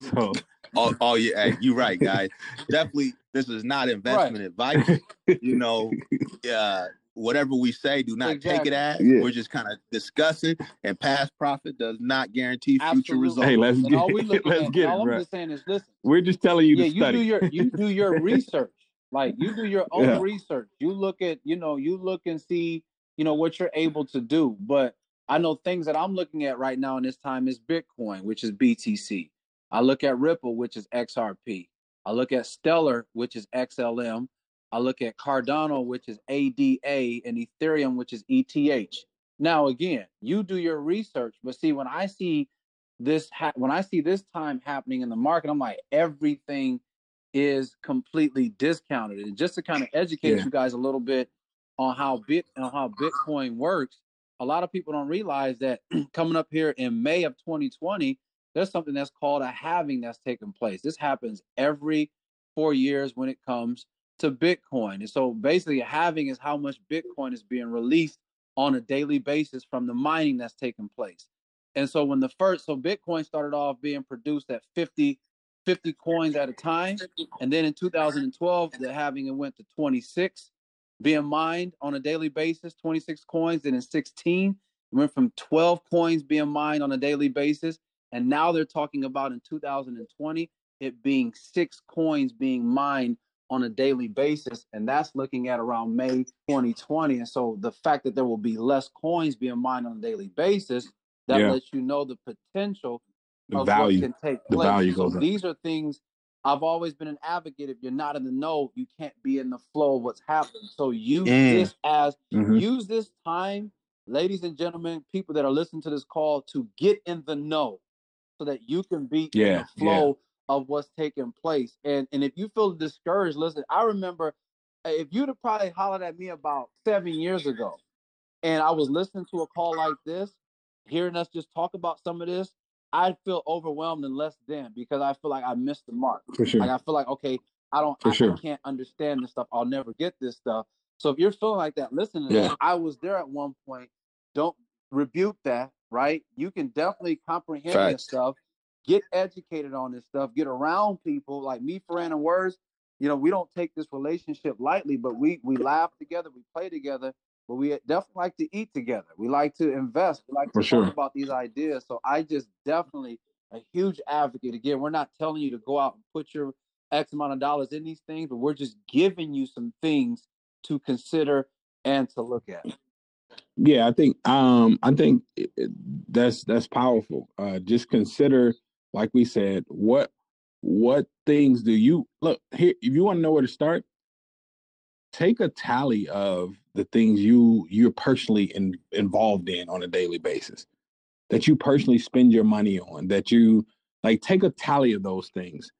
So, oh, oh yeah, you're right, guys. Definitely, this is not investment right. advice. You know, yeah, whatever we say, do not exactly. take it as. Yeah. We're just kind of discussing, and past profit does not guarantee Absolutely. future results. Hey, let's get, all we let's at, get all it, I'm just saying is, listen. We're just telling you yeah, to you study. Do your, you do your research. Like you do your own yeah. research. You look at, you know, you look and see, you know, what you're able to do. But I know things that I'm looking at right now in this time is Bitcoin, which is BTC. I look at Ripple, which is XRP. I look at Stellar, which is XLM. I look at Cardano, which is ADA, and Ethereum, which is ETH. Now, again, you do your research, but see, when I see this, ha- when I see this time happening in the market, I'm like, everything is completely discounted. And just to kind of educate yeah. you guys a little bit on how bit on how Bitcoin works, a lot of people don't realize that coming up here in May of 2020, there's something that's called a halving that's taking place. This happens every four years when it comes to Bitcoin. And so basically, a halving is how much Bitcoin is being released on a daily basis from the mining that's taking place. And so when the first, so Bitcoin started off being produced at 50, 50 coins at a time. And then in 2012, the halving it went to 26 being mined on a daily basis, 26 coins. Then in 16, it went from 12 coins being mined on a daily basis. And now they're talking about in 2020, it being six coins being mined on a daily basis. And that's looking at around May 2020. And so the fact that there will be less coins being mined on a daily basis, that yeah. lets you know the potential the value can take place. The value goes so up. These are things I've always been an advocate. If you're not in the know, you can't be in the flow of what's happening. So use mm. this as mm-hmm. use this time, ladies and gentlemen, people that are listening to this call, to get in the know, so that you can be yeah, in the flow yeah. of what's taking place. And and if you feel discouraged, listen. I remember uh, if you'd have probably hollered at me about seven years ago, and I was listening to a call like this, hearing us just talk about some of this, I'd feel overwhelmed and less than because I feel like I missed the mark. For sure. Like I feel like okay, I don't, I, sure. I, can't understand this stuff. I'll never get this stuff. So if you're feeling like that, listen to yeah. I was there at one point. Don't rebuke that, right? You can definitely comprehend Facts. this stuff. Get educated on this stuff. Get around people like me, Ferran and Words. You know, we don't take this relationship lightly, but we we laugh together, we play together, but we definitely like to eat together. We like to invest. We like to For talk sure. about these ideas. So I just definitely a huge advocate. Again, we're not telling you to go out and put your X amount of dollars in these things, but we're just giving you some things to consider and to look at. Yeah, I think um I think that's that's powerful. Uh just consider like we said, what what things do you look here if you want to know where to start, take a tally of the things you you're personally in, involved in on a daily basis that you personally spend your money on that you like take a tally of those things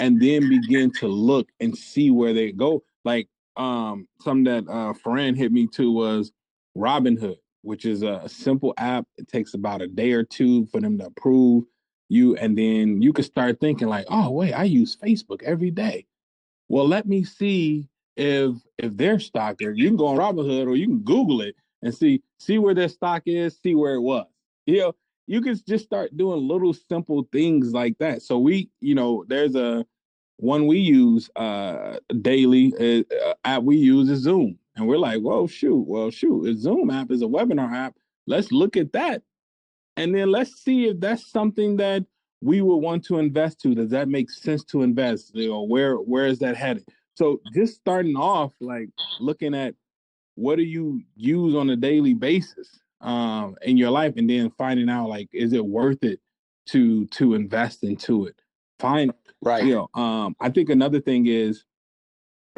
and then begin to look and see where they go like um something that uh Ferran hit me to was Robinhood which is a, simple app it takes about a day or two for them to approve you and then you can start thinking like oh wait I use Facebook every day well let me see if if their stock there, you can go on Robinhood or you can Google it and see see where their stock is, see where it was. You know, you can just start doing little simple things like that. So we, you know, there's a one we use uh daily uh, app we use is Zoom, and we're like, well, shoot, well, shoot, a Zoom app is a webinar app. Let's look at that, and then let's see if that's something that we would want to invest to. Does that make sense to invest? You know, where where is that headed? So just starting off, like looking at what do you use on a daily basis um, in your life, and then finding out like is it worth it to to invest into it. Find right. You know, um, I think another thing is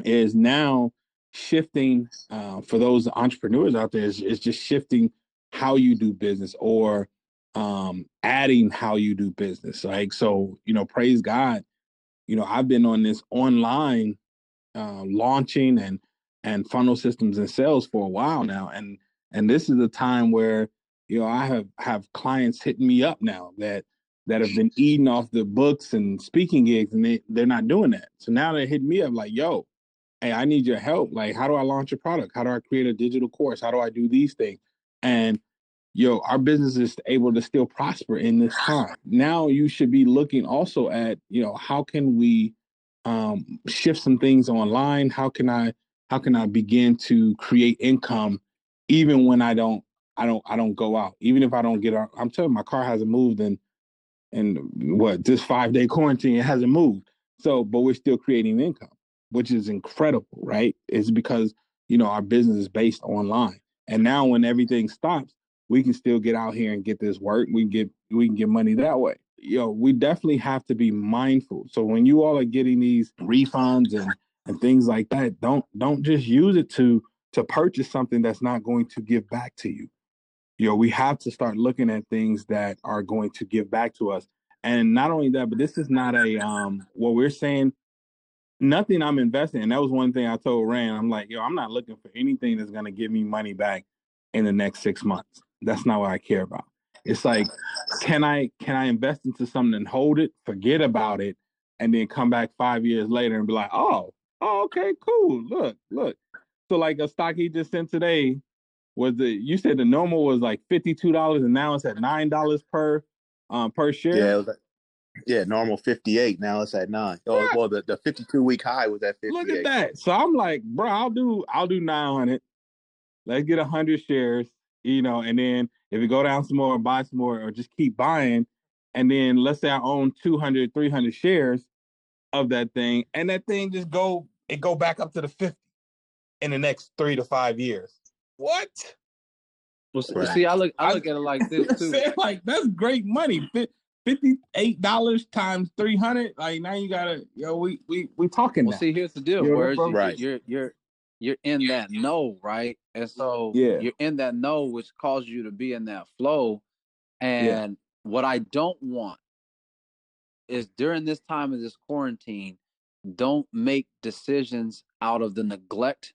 is now shifting uh, for those entrepreneurs out there is, is just shifting how you do business or um, adding how you do business. Like so, you know, praise God. You know, I've been on this online uh, launching and and funnel systems and sales for a while now, and and this is a time where you know I have have clients hitting me up now that that have been eating off the books and speaking gigs, and they they're not doing that. So now they're hitting me up like, "Yo, hey, I need your help. Like, how do I launch a product? How do I create a digital course? How do I do these things?" And yo, our business is able to still prosper in this time. Now you should be looking also at, you know, how can we um, shift some things online? How can I how can I begin to create income even when I don't I don't I don't go out, even if I don't get out. I'm telling you, my car hasn't moved and and what this five day quarantine, it hasn't moved. So, but we're still creating income, which is incredible, right? It's because you know our business is based online. And now when everything stops, we can still get out here and get this work. We can get we can get money that way. You know, we definitely have to be mindful. So when you all are getting these refunds and and things like that, don't don't just use it to to purchase something that's not going to give back to you. You know, we have to start looking at things that are going to give back to us. And not only that, but this is not a um what we're saying nothing I'm investing. And that was one thing I told Rand. I'm like, yo, I'm not looking for anything that's gonna give me money back in the next six months. That's not what I care about. It's like, can I can I invest into something and hold it, forget about it, and then come back five years later and be like, oh, oh, okay, cool. Look, look. So like a stock he just sent today was the you said the normal was like fifty two dollars and now it's at nine dollars per um per share. Yeah, like, yeah, normal fifty eight. Now it's at nine. Oh, yeah. well, the, the fifty two week high was at fifty. Look at that. So I'm like, bro, I'll do I'll do nine hundred. Let's get hundred shares, you know, and then if we go down some more, and buy some more, or just keep buying, and then let's say I own 200, 300 shares of that thing, and that thing just go it go back up to the fifty in the next three to five years. What? Well, right. see, I look, I look I, at it like this too. like that's great money. Fifty-eight dollars times three hundred. Like now you gotta, yo, we we we talking. Well, now. see, here's the deal. You Whereas you, right. you're you're you're in that know, right? And so yeah. you're in that know, which causes you to be in that flow. And yeah. what I don't want is during this time of this quarantine, don't make decisions out of the neglect,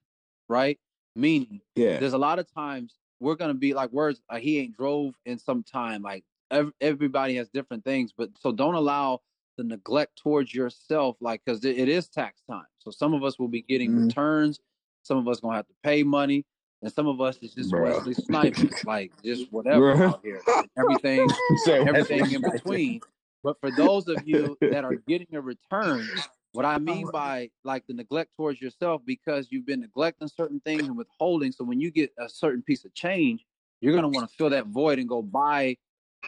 right? Meaning, yeah, there's a lot of times we're gonna be like words. Uh, he ain't drove in some time. Like ev- everybody has different things, but so don't allow the neglect towards yourself, like because it, it is tax time. So some of us will be getting mm-hmm. returns. Some of us gonna have to pay money, and some of us is just Bro. Wesley sniping, like just whatever Bro. out here, everything, everything in between. But for those of you that are getting a return, what I mean by like the neglect towards yourself, because you've been neglecting certain things and withholding. So when you get a certain piece of change, you're gonna want to fill that void and go buy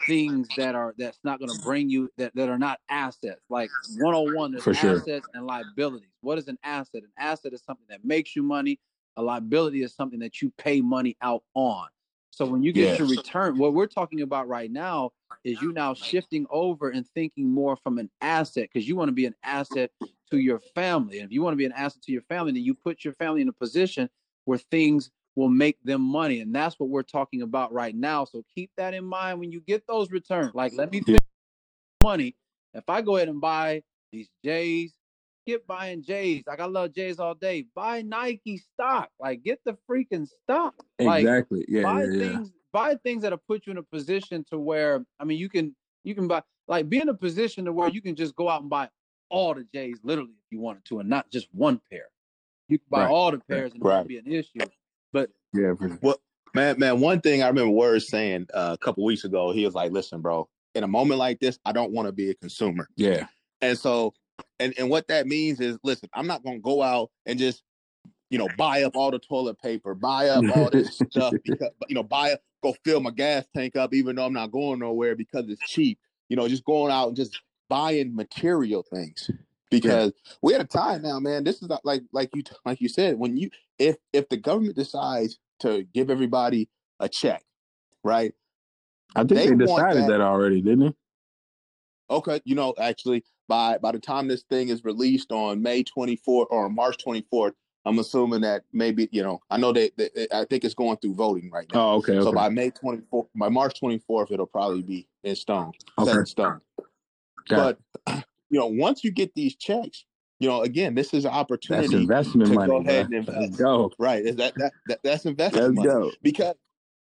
things that are that's not going to bring you that, that are not assets. Like 101 there's For assets and liabilities. What is an asset? An asset is something that makes you money. A liability is something that you pay money out on. So when you get yes. your return, what we're talking about right now is you now shifting over and thinking more from an asset because you want to be an asset to your family. And if you want to be an asset to your family, then you put your family in a position where things will make them money. And that's what we're talking about right now. So keep that in mind when you get those returns. Like, let me think money. If I go ahead and buy these J's, skip buying J's. Like I love J's all day. Buy Nike stock. Like get the freaking stock. Like, exactly. Yeah. Buy yeah, things. Yeah. Buy things that'll put you in a position to where I mean you can you can buy like be in a position to where you can just go out and buy all the J's literally if you wanted to, and not just one pair. You can buy right. all the pairs and right. it be an issue. But yeah, well, man, man, one thing I remember Words saying uh, a couple weeks ago, he was like, "Listen, bro, in a moment like this, I don't want to be a consumer." Yeah. And so and and what that means is, listen, I'm not gonna go out and just, you know, buy up all the toilet paper, buy up all this stuff because you know, buy up, go fill my gas tank up, even though I'm not going nowhere because it's cheap. You know, just going out and just buying material things because yeah. we had a time now, man. This is not like like you like you said when you if if the government decides to give everybody a check, right? I think they, they decided that, that, already, didn't they? Okay, you know, actually, by by the time this thing is released on May 24th or March 24th, I'm assuming that maybe you know I know that, I think it's going through voting right now. Oh, okay. So okay. by May 24th, by March 24th, it'll probably be in stone, okay. set in stone. Got but it. you know, once you get these checks, you know, again, this is an opportunity that's investment to money, go ahead and invest. Let's go. Right? Is that, that, that that's investment Let's money? Go. Because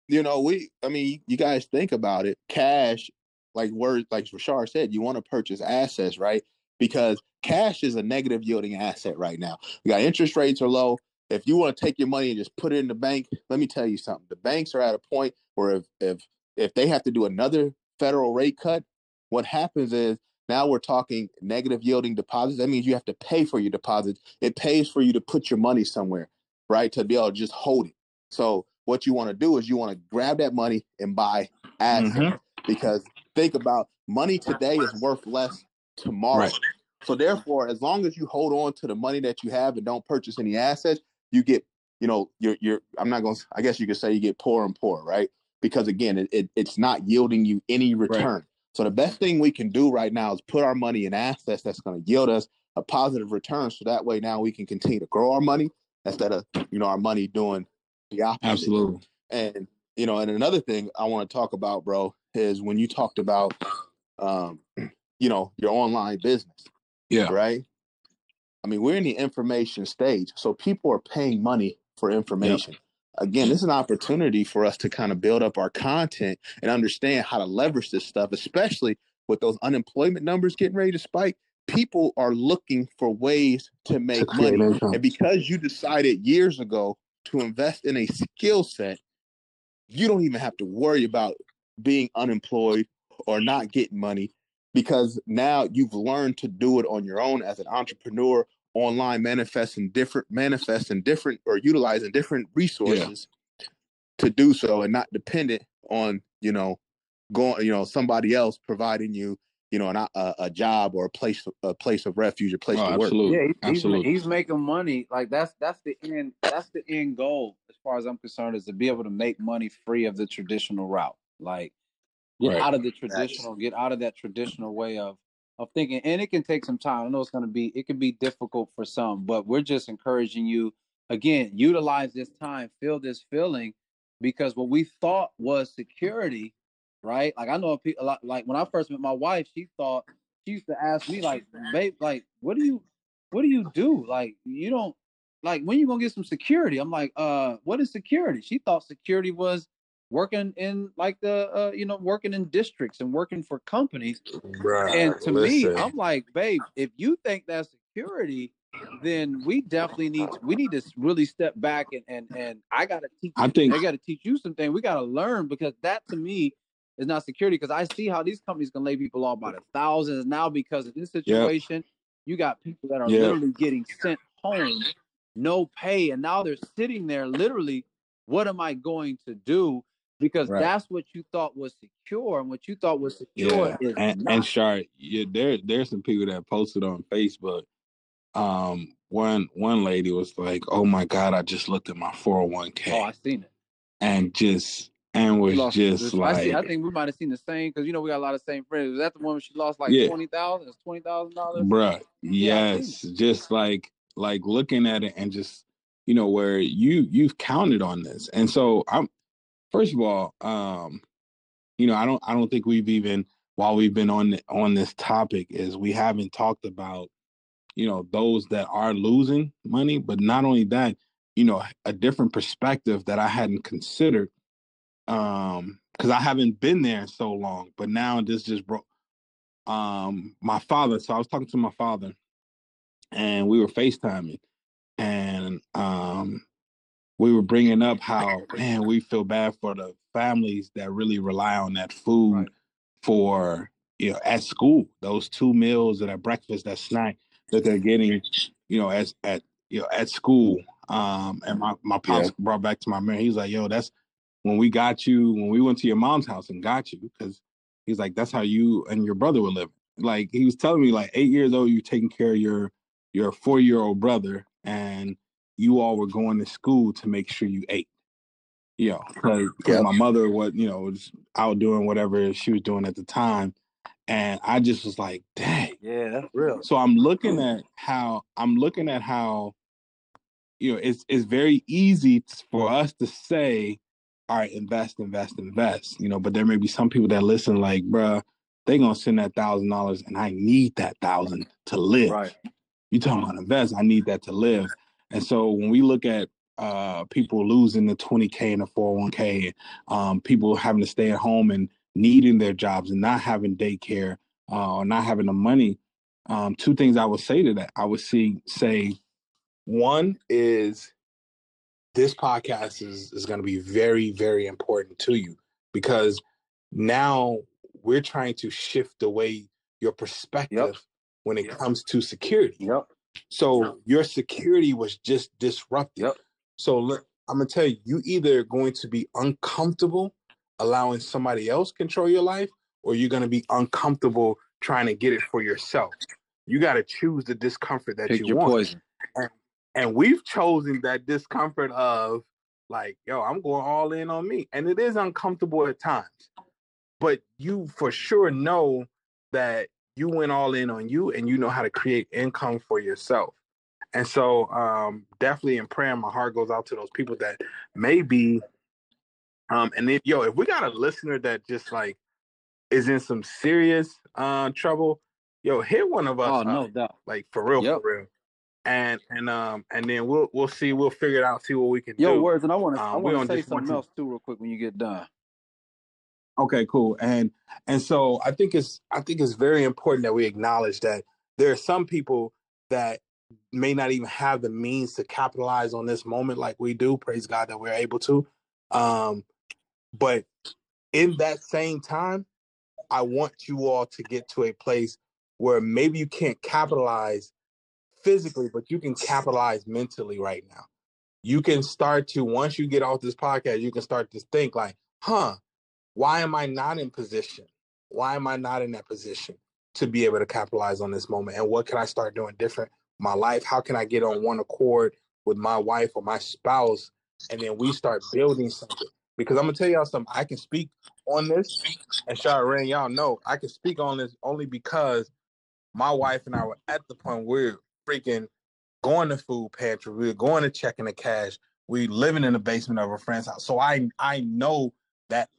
you know, we, I mean, you guys think about it. Cash like word like Rashard said, you want to purchase assets, right? Because cash is a negative yielding asset right now. We got interest rates are low. if you want to take your money and just put it in the bank, let me tell you something. The banks are at a point where if if if they have to do another federal rate cut, what happens is now we're talking negative yielding deposits. That means you have to pay for your deposits. It pays for you to put your money somewhere, right? To be able to just hold it. So what you want to do is you want to grab that money and buy assets mm-hmm. because think about money today is worth less tomorrow. Right. So therefore, as long as you hold on to the money that you have and don't purchase any assets, you get, you know, you're you're I'm not going to I guess you could say you get poor and poor, right? Because again, it, it it's not yielding you any return. Right. So the best thing we can do right now is put our money in assets that's going to yield us a positive return. So that way now we can continue to grow our money instead of, you know, our money doing the opposite. Absolutely. And you know, and another thing I want to talk about, bro, is when you talked about, um, you know, your online business. Yeah. Right. I mean, we're in the information stage, so people are paying money for information. Yep. Again, this is an opportunity for us to kind of build up our content and understand how to leverage this stuff, especially with those unemployment numbers getting ready to spike. People are looking for ways to make money. And because you decided years ago to invest in a skill set, you don't even have to worry about being unemployed or not getting money because now you've learned to do it on your own as an entrepreneur online manifesting different manifesting different or utilizing different resources yeah. to do so and not dependent on you know going you know somebody else providing you you know, an, a, a job or a place a place of refuge, a place oh, to work. Absolutely. Yeah, he's, absolutely. He's, making money. Like that's that's the end. That's the end goal, as far as I'm concerned, is to be able to make money free of the traditional route. Like get right. out of the traditional, get out of that traditional way of of thinking. And it can take some time. I know it's going to be it can be difficult for some, but we're just encouraging you again. Utilize this time, feel this feeling, because what we thought was security right? Like I know a lot. Like when I first met my wife, she thought she used to ask me like, "Babe, like what do you, what do you do? Like you don't, like when you gonna get some security?" I'm like, "Uh, what is security?" She thought security was working in like the, uh, you know, working in districts and working for companies. Right, and to listen. me, I'm like, "Babe, if you think that's security." then we definitely need to, we need to really step back and and and I gotta teach. I think I gotta teach you something. We gotta learn because that to me is not security because I see how these companies can lay people off by the thousands now because of this situation. Yep. You got people that are yep. literally getting sent home, no pay, and now they're sitting there literally. What am I going to do? Because right. that's what you thought was secure, and what you thought was secure yeah. is and, not. And Shar, yeah, there there's some people that posted on Facebook. Um, one one lady was like, "Oh my God, I just looked at my 401k." Oh, I seen it. And just and was just like I, see, I, think we might have seen the same because you know we got a lot of same friends. Was that the one she lost like yeah. twenty thousand? It's twenty thousand dollars, bruh. Yeah, yes, just like like looking at it and just you know where you you've counted on this, and so I'm first of all, um, you know I don't I don't think we've even while we've been on on this topic is we haven't talked about you know those that are losing money, but not only that, you know a different perspective that I hadn't considered um because I haven't been there so long, but now this just broke um my father. So I was talking to my father and we were FaceTiming and um we were bringing up how man we feel bad for the families that really rely on that food right. for you know at school those two meals and at breakfast that snack that they're getting you know as at you know at school um and my my pops yeah. brought back to my man he's like yo that's when we got you, when we went to your mom's house and got you, because he's like, that's how you and your brother were living. Like he was telling me, like eight years old, you taking care of your your four year old brother, and you all were going to school to make sure you ate. You know, because yep. my mother was, you know, was out doing whatever she was doing at the time. And I just was like, dang. Yeah, that's real. So I'm looking mm. at how I'm looking at how, you know, it's it's very easy for us to say, all right, invest, invest, invest. You know, but there may be some people that listen like, bruh, they gonna send that thousand dollars and I need that thousand to live. Right. You talking about invest, I need that to live. And so when we look at uh, people losing the 20K and the 401K, um, people having to stay at home and needing their jobs and not having daycare uh, or not having the money, um, two things I would say to that. I would see say one is this podcast is is going to be very very important to you because now we're trying to shift the way your perspective yep. when it yep. comes to security. Yep. So your security was just disrupted. Yep. So look, I'm gonna tell you, you either going to be uncomfortable allowing somebody else control your life, or you're gonna be uncomfortable trying to get it for yourself. You got to choose the discomfort that Pick you your want. Poison. And, and we've chosen that discomfort of like, yo, I'm going all in on me, and it is uncomfortable at times, but you for sure know that you went all in on you, and you know how to create income for yourself. And so, um, definitely in prayer, my heart goes out to those people that may be, um, and if yo, if we got a listener that just like is in some serious uh trouble, yo, hit one of us. Oh, no doubt. Like for real, yep. for real. And and um and then we'll we'll see we'll figure it out see what we can yo, do. Yo, words and I want to um, I want to say something else too real quick when you get done. Okay, cool. And and so I think it's I think it's very important that we acknowledge that there are some people that may not even have the means to capitalize on this moment like we do. Praise God that we're able to. Um, but in that same time, I want you all to get to a place where maybe you can't capitalize physically, but you can capitalize mentally right now. You can start to, once you get off this podcast, you can start to think like, huh, why am I not in position? Why am I not in that position to be able to capitalize on this moment? And what can I start doing different my life? How can I get on one accord with my wife or my spouse? And then we start building something. Because I'm gonna tell y'all something. I can speak on this, and Shara y'all know I can speak on this only because my wife and I were at the point where we're freaking going to food pantry, we are going to checking the cash, we living in the basement of a friend's house. So I I know that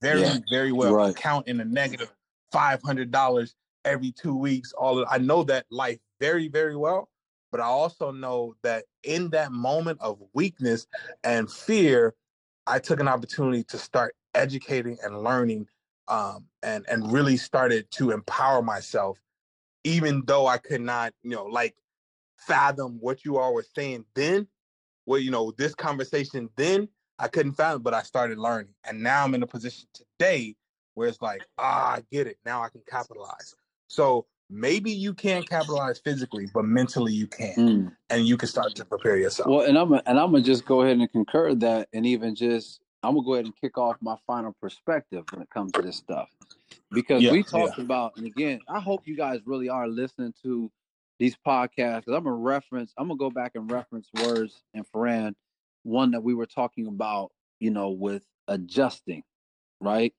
very yeah, very well. Right. Count in a negative five hundred dollars every two weeks. All of, I know that life very, very well. But I also know that in that moment of weakness and fear, I took an opportunity to start educating and learning um, and, and really started to empower myself, even though I could not, you know, like fathom what you all were saying then. Well, you know, this conversation then I couldn't find it, but I started learning. And now I'm in a position today where it's like, ah, I get it. Now I can capitalize. So maybe you can't capitalize physically, but mentally you can, mm. and you can start to prepare yourself. Well, and I'm and I'm gonna just go ahead and concur that, and even just I'm gonna go ahead and kick off my final perspective when it comes to this stuff, because yeah, we talked yeah. about, and again, I hope you guys really are listening to these podcasts because I'm gonna reference, I'm gonna go back and reference words and Ferran, one that we were talking about, you know, with adjusting, right?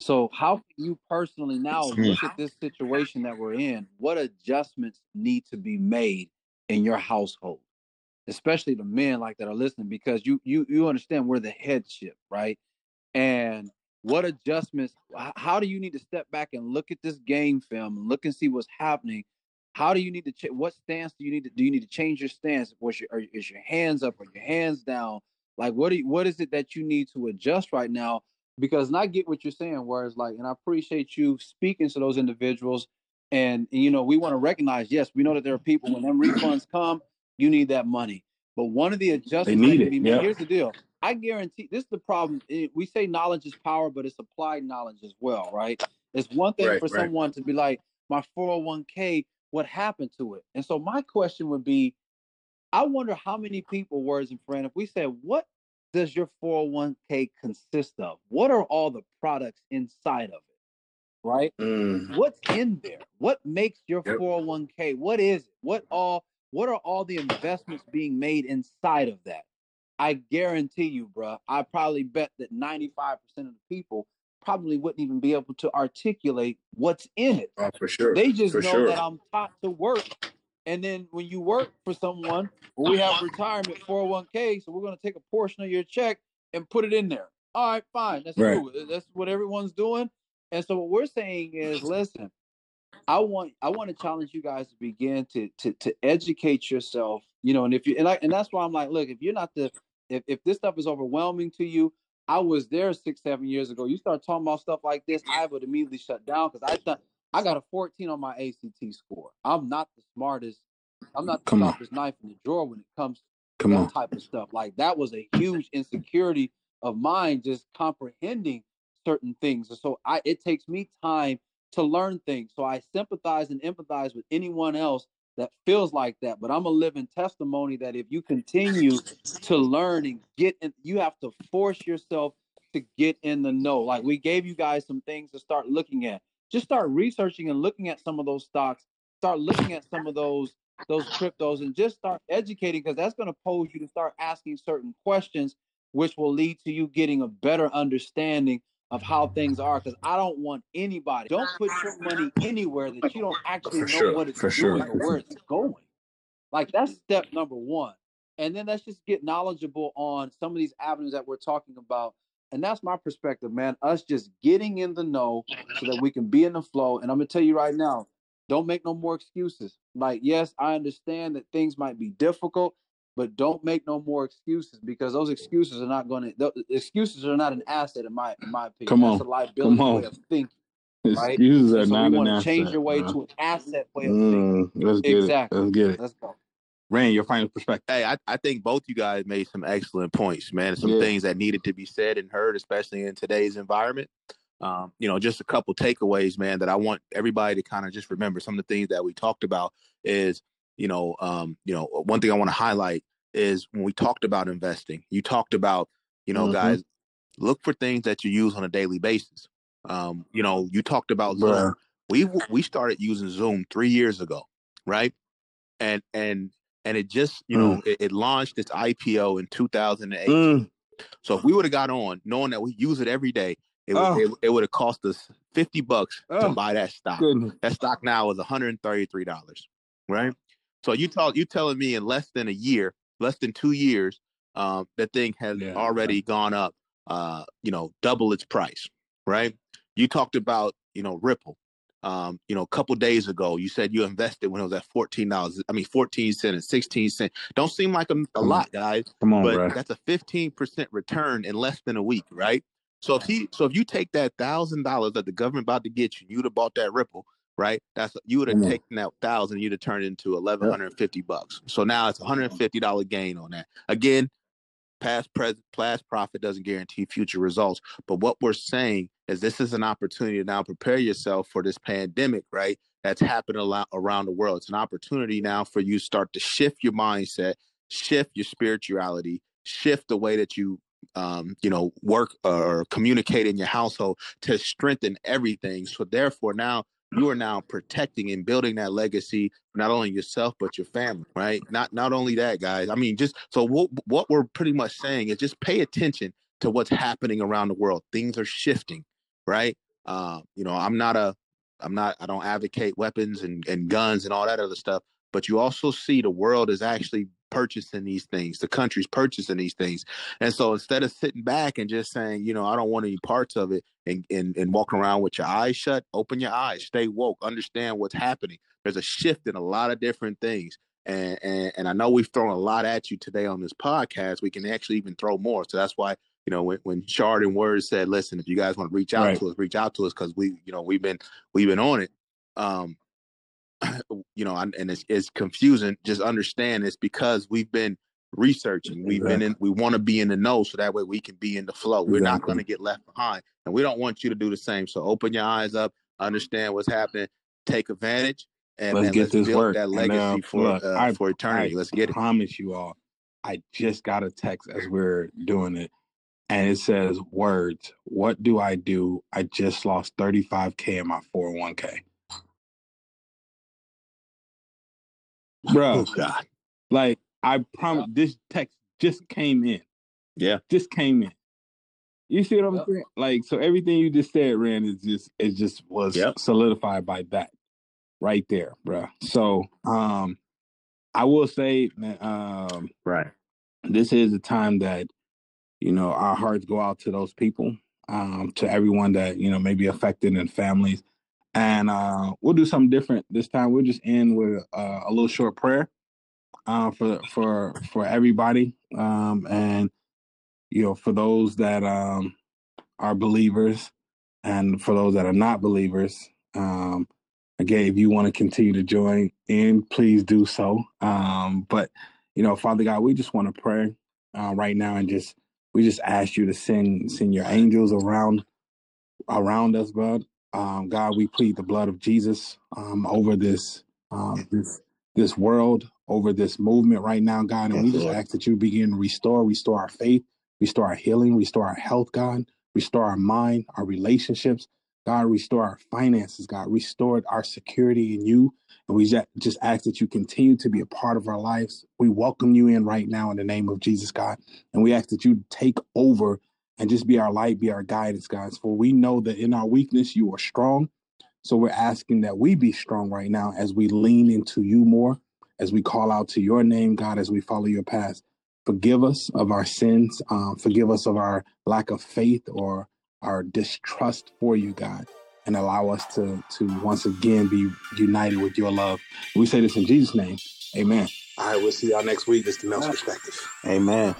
So, how can you personally now look at this situation that we're in? What adjustments need to be made in your household, especially the men like that are listening, because you you you understand we're the headship, right? And what adjustments? How do you need to step back and look at this game film and look and see what's happening? How do you need to? Ch- what stance do you need to? Do you need to change your stance? Was your is your hands up or your hands down? Like what? Do you, what is it that you need to adjust right now? because and I get what you're saying, whereas like, and I appreciate you speaking to those individuals. And, and you know, we want to recognize, yes, we know that there are people when them refunds come, you need that money. But one of the adjustments they need it. Made, here's the deal. I guarantee this is the problem. Eh, we say knowledge is power, but it's applied knowledge as well, right? It's one thing right, for right. someone to be like, my 401k, what happened to it? And so my question would be, I wonder how many people, words and friend, if we said, what does your 401k consist of? What are all the products inside of it? Right? Mm. What's in there? What makes your yep. 401k? What is it? What all what are all the investments being made inside of that? I guarantee you, bro, I probably bet that 95% of the people probably wouldn't even be able to articulate what's in it. Oh, for sure. They just for know sure. that I'm taught to work and then when you work for someone, we have retirement 401k, so we're going to take a portion of your check and put it in there. All right, fine. That's right. cool. That's what everyone's doing. And so what we're saying is, listen, I want I want to challenge you guys to begin to to to educate yourself. You know, and if you and I and that's why I'm like, look, if you're not the if, if this stuff is overwhelming to you, I was there six, seven years ago. You start talking about stuff like this, I would immediately shut down because I thought I got a 14 on my ACT score. I'm not the smartest. I'm not the sharpest knife in the drawer when it comes Come that on. type of stuff. Like that was a huge insecurity of mine, just comprehending certain things. So I it takes me time to learn things. So I sympathize and empathize with anyone else that feels like that. But I'm a living testimony that if you continue to learn and get in, you have to force yourself to get in the know. Like we gave you guys some things to start looking at. Just start researching and looking at some of those stocks. Start looking at some of those those cryptos and just start educating because that's going to pose you to start asking certain questions which will lead to you getting a better understanding of how things are because I don't want anybody don't put your money anywhere that you don't actually For know sure, what it's for sure. doing or where it's going. Like that's step number one. And then let's just get knowledgeable on some of these avenues that we're talking about. And that's my perspective, man. Us just getting in the know so that we can be in the flow. And I'm gonna tell you right now, don't make no more excuses. Like, yes, I understand that things might be difficult, but don't make no more excuses because those excuses are not going to. Excuses are not an asset in my in my opinion. Come That's on. a liability Come on. way of thinking. Right? Excuses And are so we not an want to asset. change your way bro. to an asset way of thinking. Mm, let's get Exactly. it. Let's get it. Let's go. Rand, your final perspective. Hey, I, I think both you guys made some excellent points, man. Some Yeah. things that needed to be said and heard, especially in today's environment. Um, you know, just a couple takeaways, man, that I want everybody to kind of just remember. Some of the things that we talked about is, you know, um, you know, one thing I want to highlight is when we talked about investing, you talked about, you know, Mhm. guys, look for things that you use on a daily basis. Um, you know, you talked about Bruh. Zoom. We we started using Zoom three years ago, right? And and and it just, you know, it, it launched its IPO in 2008. Mm, So if we would have got on, knowing that we use it every day, it would Oh. it, it would have cost us fifty bucks to Oh, buy that stock. goodness. That stock now is one hundred and thirty three dollars, right? So you talk you telling me in less than a year, less than two years, um, that thing has Yeah. already gone up, uh, you know, double its price, right? You talked about you know Ripple. Um, you know, a couple days ago, you said you invested when it was at fourteen dollars. I mean, fourteen cent and sixteen cent. Don't seem like a, a lot, guys Come on, but bro. that's a 15% return in less than a week, right? So if he so if you take that thousand dollars that the government about to get you, you'd have bought that Ripple, right? That's you would have on. taken that thousand, you'd have turned into eleven hundred and fifty bucks. So now it's hundred and fifty dollar gain on that. Again, past present past profit doesn't guarantee future results. But what we're saying is this is an opportunity to now prepare yourself for this pandemic, right? That's happening a lot around the world. It's an opportunity now for you to start to shift your mindset, shift your spirituality, shift the way that you um, you know, work or communicate in your household to strengthen everything. So therefore now you are now protecting and building that legacy not only yourself but your family, right? Not not only that, guys. I mean, just so what what we're pretty much saying is just pay attention to what's happening around the world. Things are shifting, right? Uh, you know, I'm not a I'm not I don't advocate weapons and, and guns and all that other stuff, but you also see the world is actually purchasing these things, the country's purchasing these things. And so instead of sitting back and just saying, you know, I don't want any parts of it and, and, and walking around with your eyes shut, open your eyes, stay woke, understand what's happening. There's a shift in a lot of different things. And, and and I know we've thrown a lot at you today on this podcast. We can actually even throw more. So that's why, you know, when, when Shard and Words said, listen, if you guys want to reach out Right. to us, reach out to us because we, you know, we've been we've been on it. Um, you know, and and it's, it's confusing. Just understand it's because we've been researching. We've been in. We want to be in the know, so that way we can be in the flow. We're not going to get left behind, and we don't want you to do the same. So open your eyes up, understand what's happening, take advantage, and Let's man, get let's this build work. that And, legacy uh, for look, uh, I- for eternity. I let's get it. promise you all, I just got a text as we're doing it, and it says words. What do I do? I just lost 35k in my 401k. Bro, Oh God, like I promise, this text just came in. Yeah. just came in. You see what I'm Yep. saying? Like, so everything you just said, Rand, is just it just was Yep. solidified by that right there, bro. So, um, I will say, man, um, right? this is a time that you know our hearts go out to those people um to everyone that you know may be affected and families and uh we'll do something different this time we'll just end with uh, a little short prayer uh, for for for everybody um and you know for those that um are believers and for those that are not believers um again if you want to continue to join in please do so um but you know, Father God, we just want to pray uh, right now and just we just ask you to send send your angels around around us, God. Um, God, we plead the blood of Jesus um, over this um, this this world, over this movement right now, God, and we just ask that you begin to restore, restore our faith, restore our healing, restore our health, God, restore our mind, our relationships, God, restore our finances, God, restore our security in you. And we just ask that you continue to be a part of our lives. We welcome you in right now in the name of Jesus, God. And we ask that you take over and just be our light, be our guidance, guys. For we know that in our weakness, you are strong. So we're asking that we be strong right now as we lean into you more, as we call out to your name, God, as we follow your path. Forgive us of our sins. Um, forgive us of our lack of faith or our distrust for you, God, and allow us to to once again be united with your love. We say this in Jesus' name. Amen. All right, we'll see y'all next week. This is the Male's Perspective. Amen.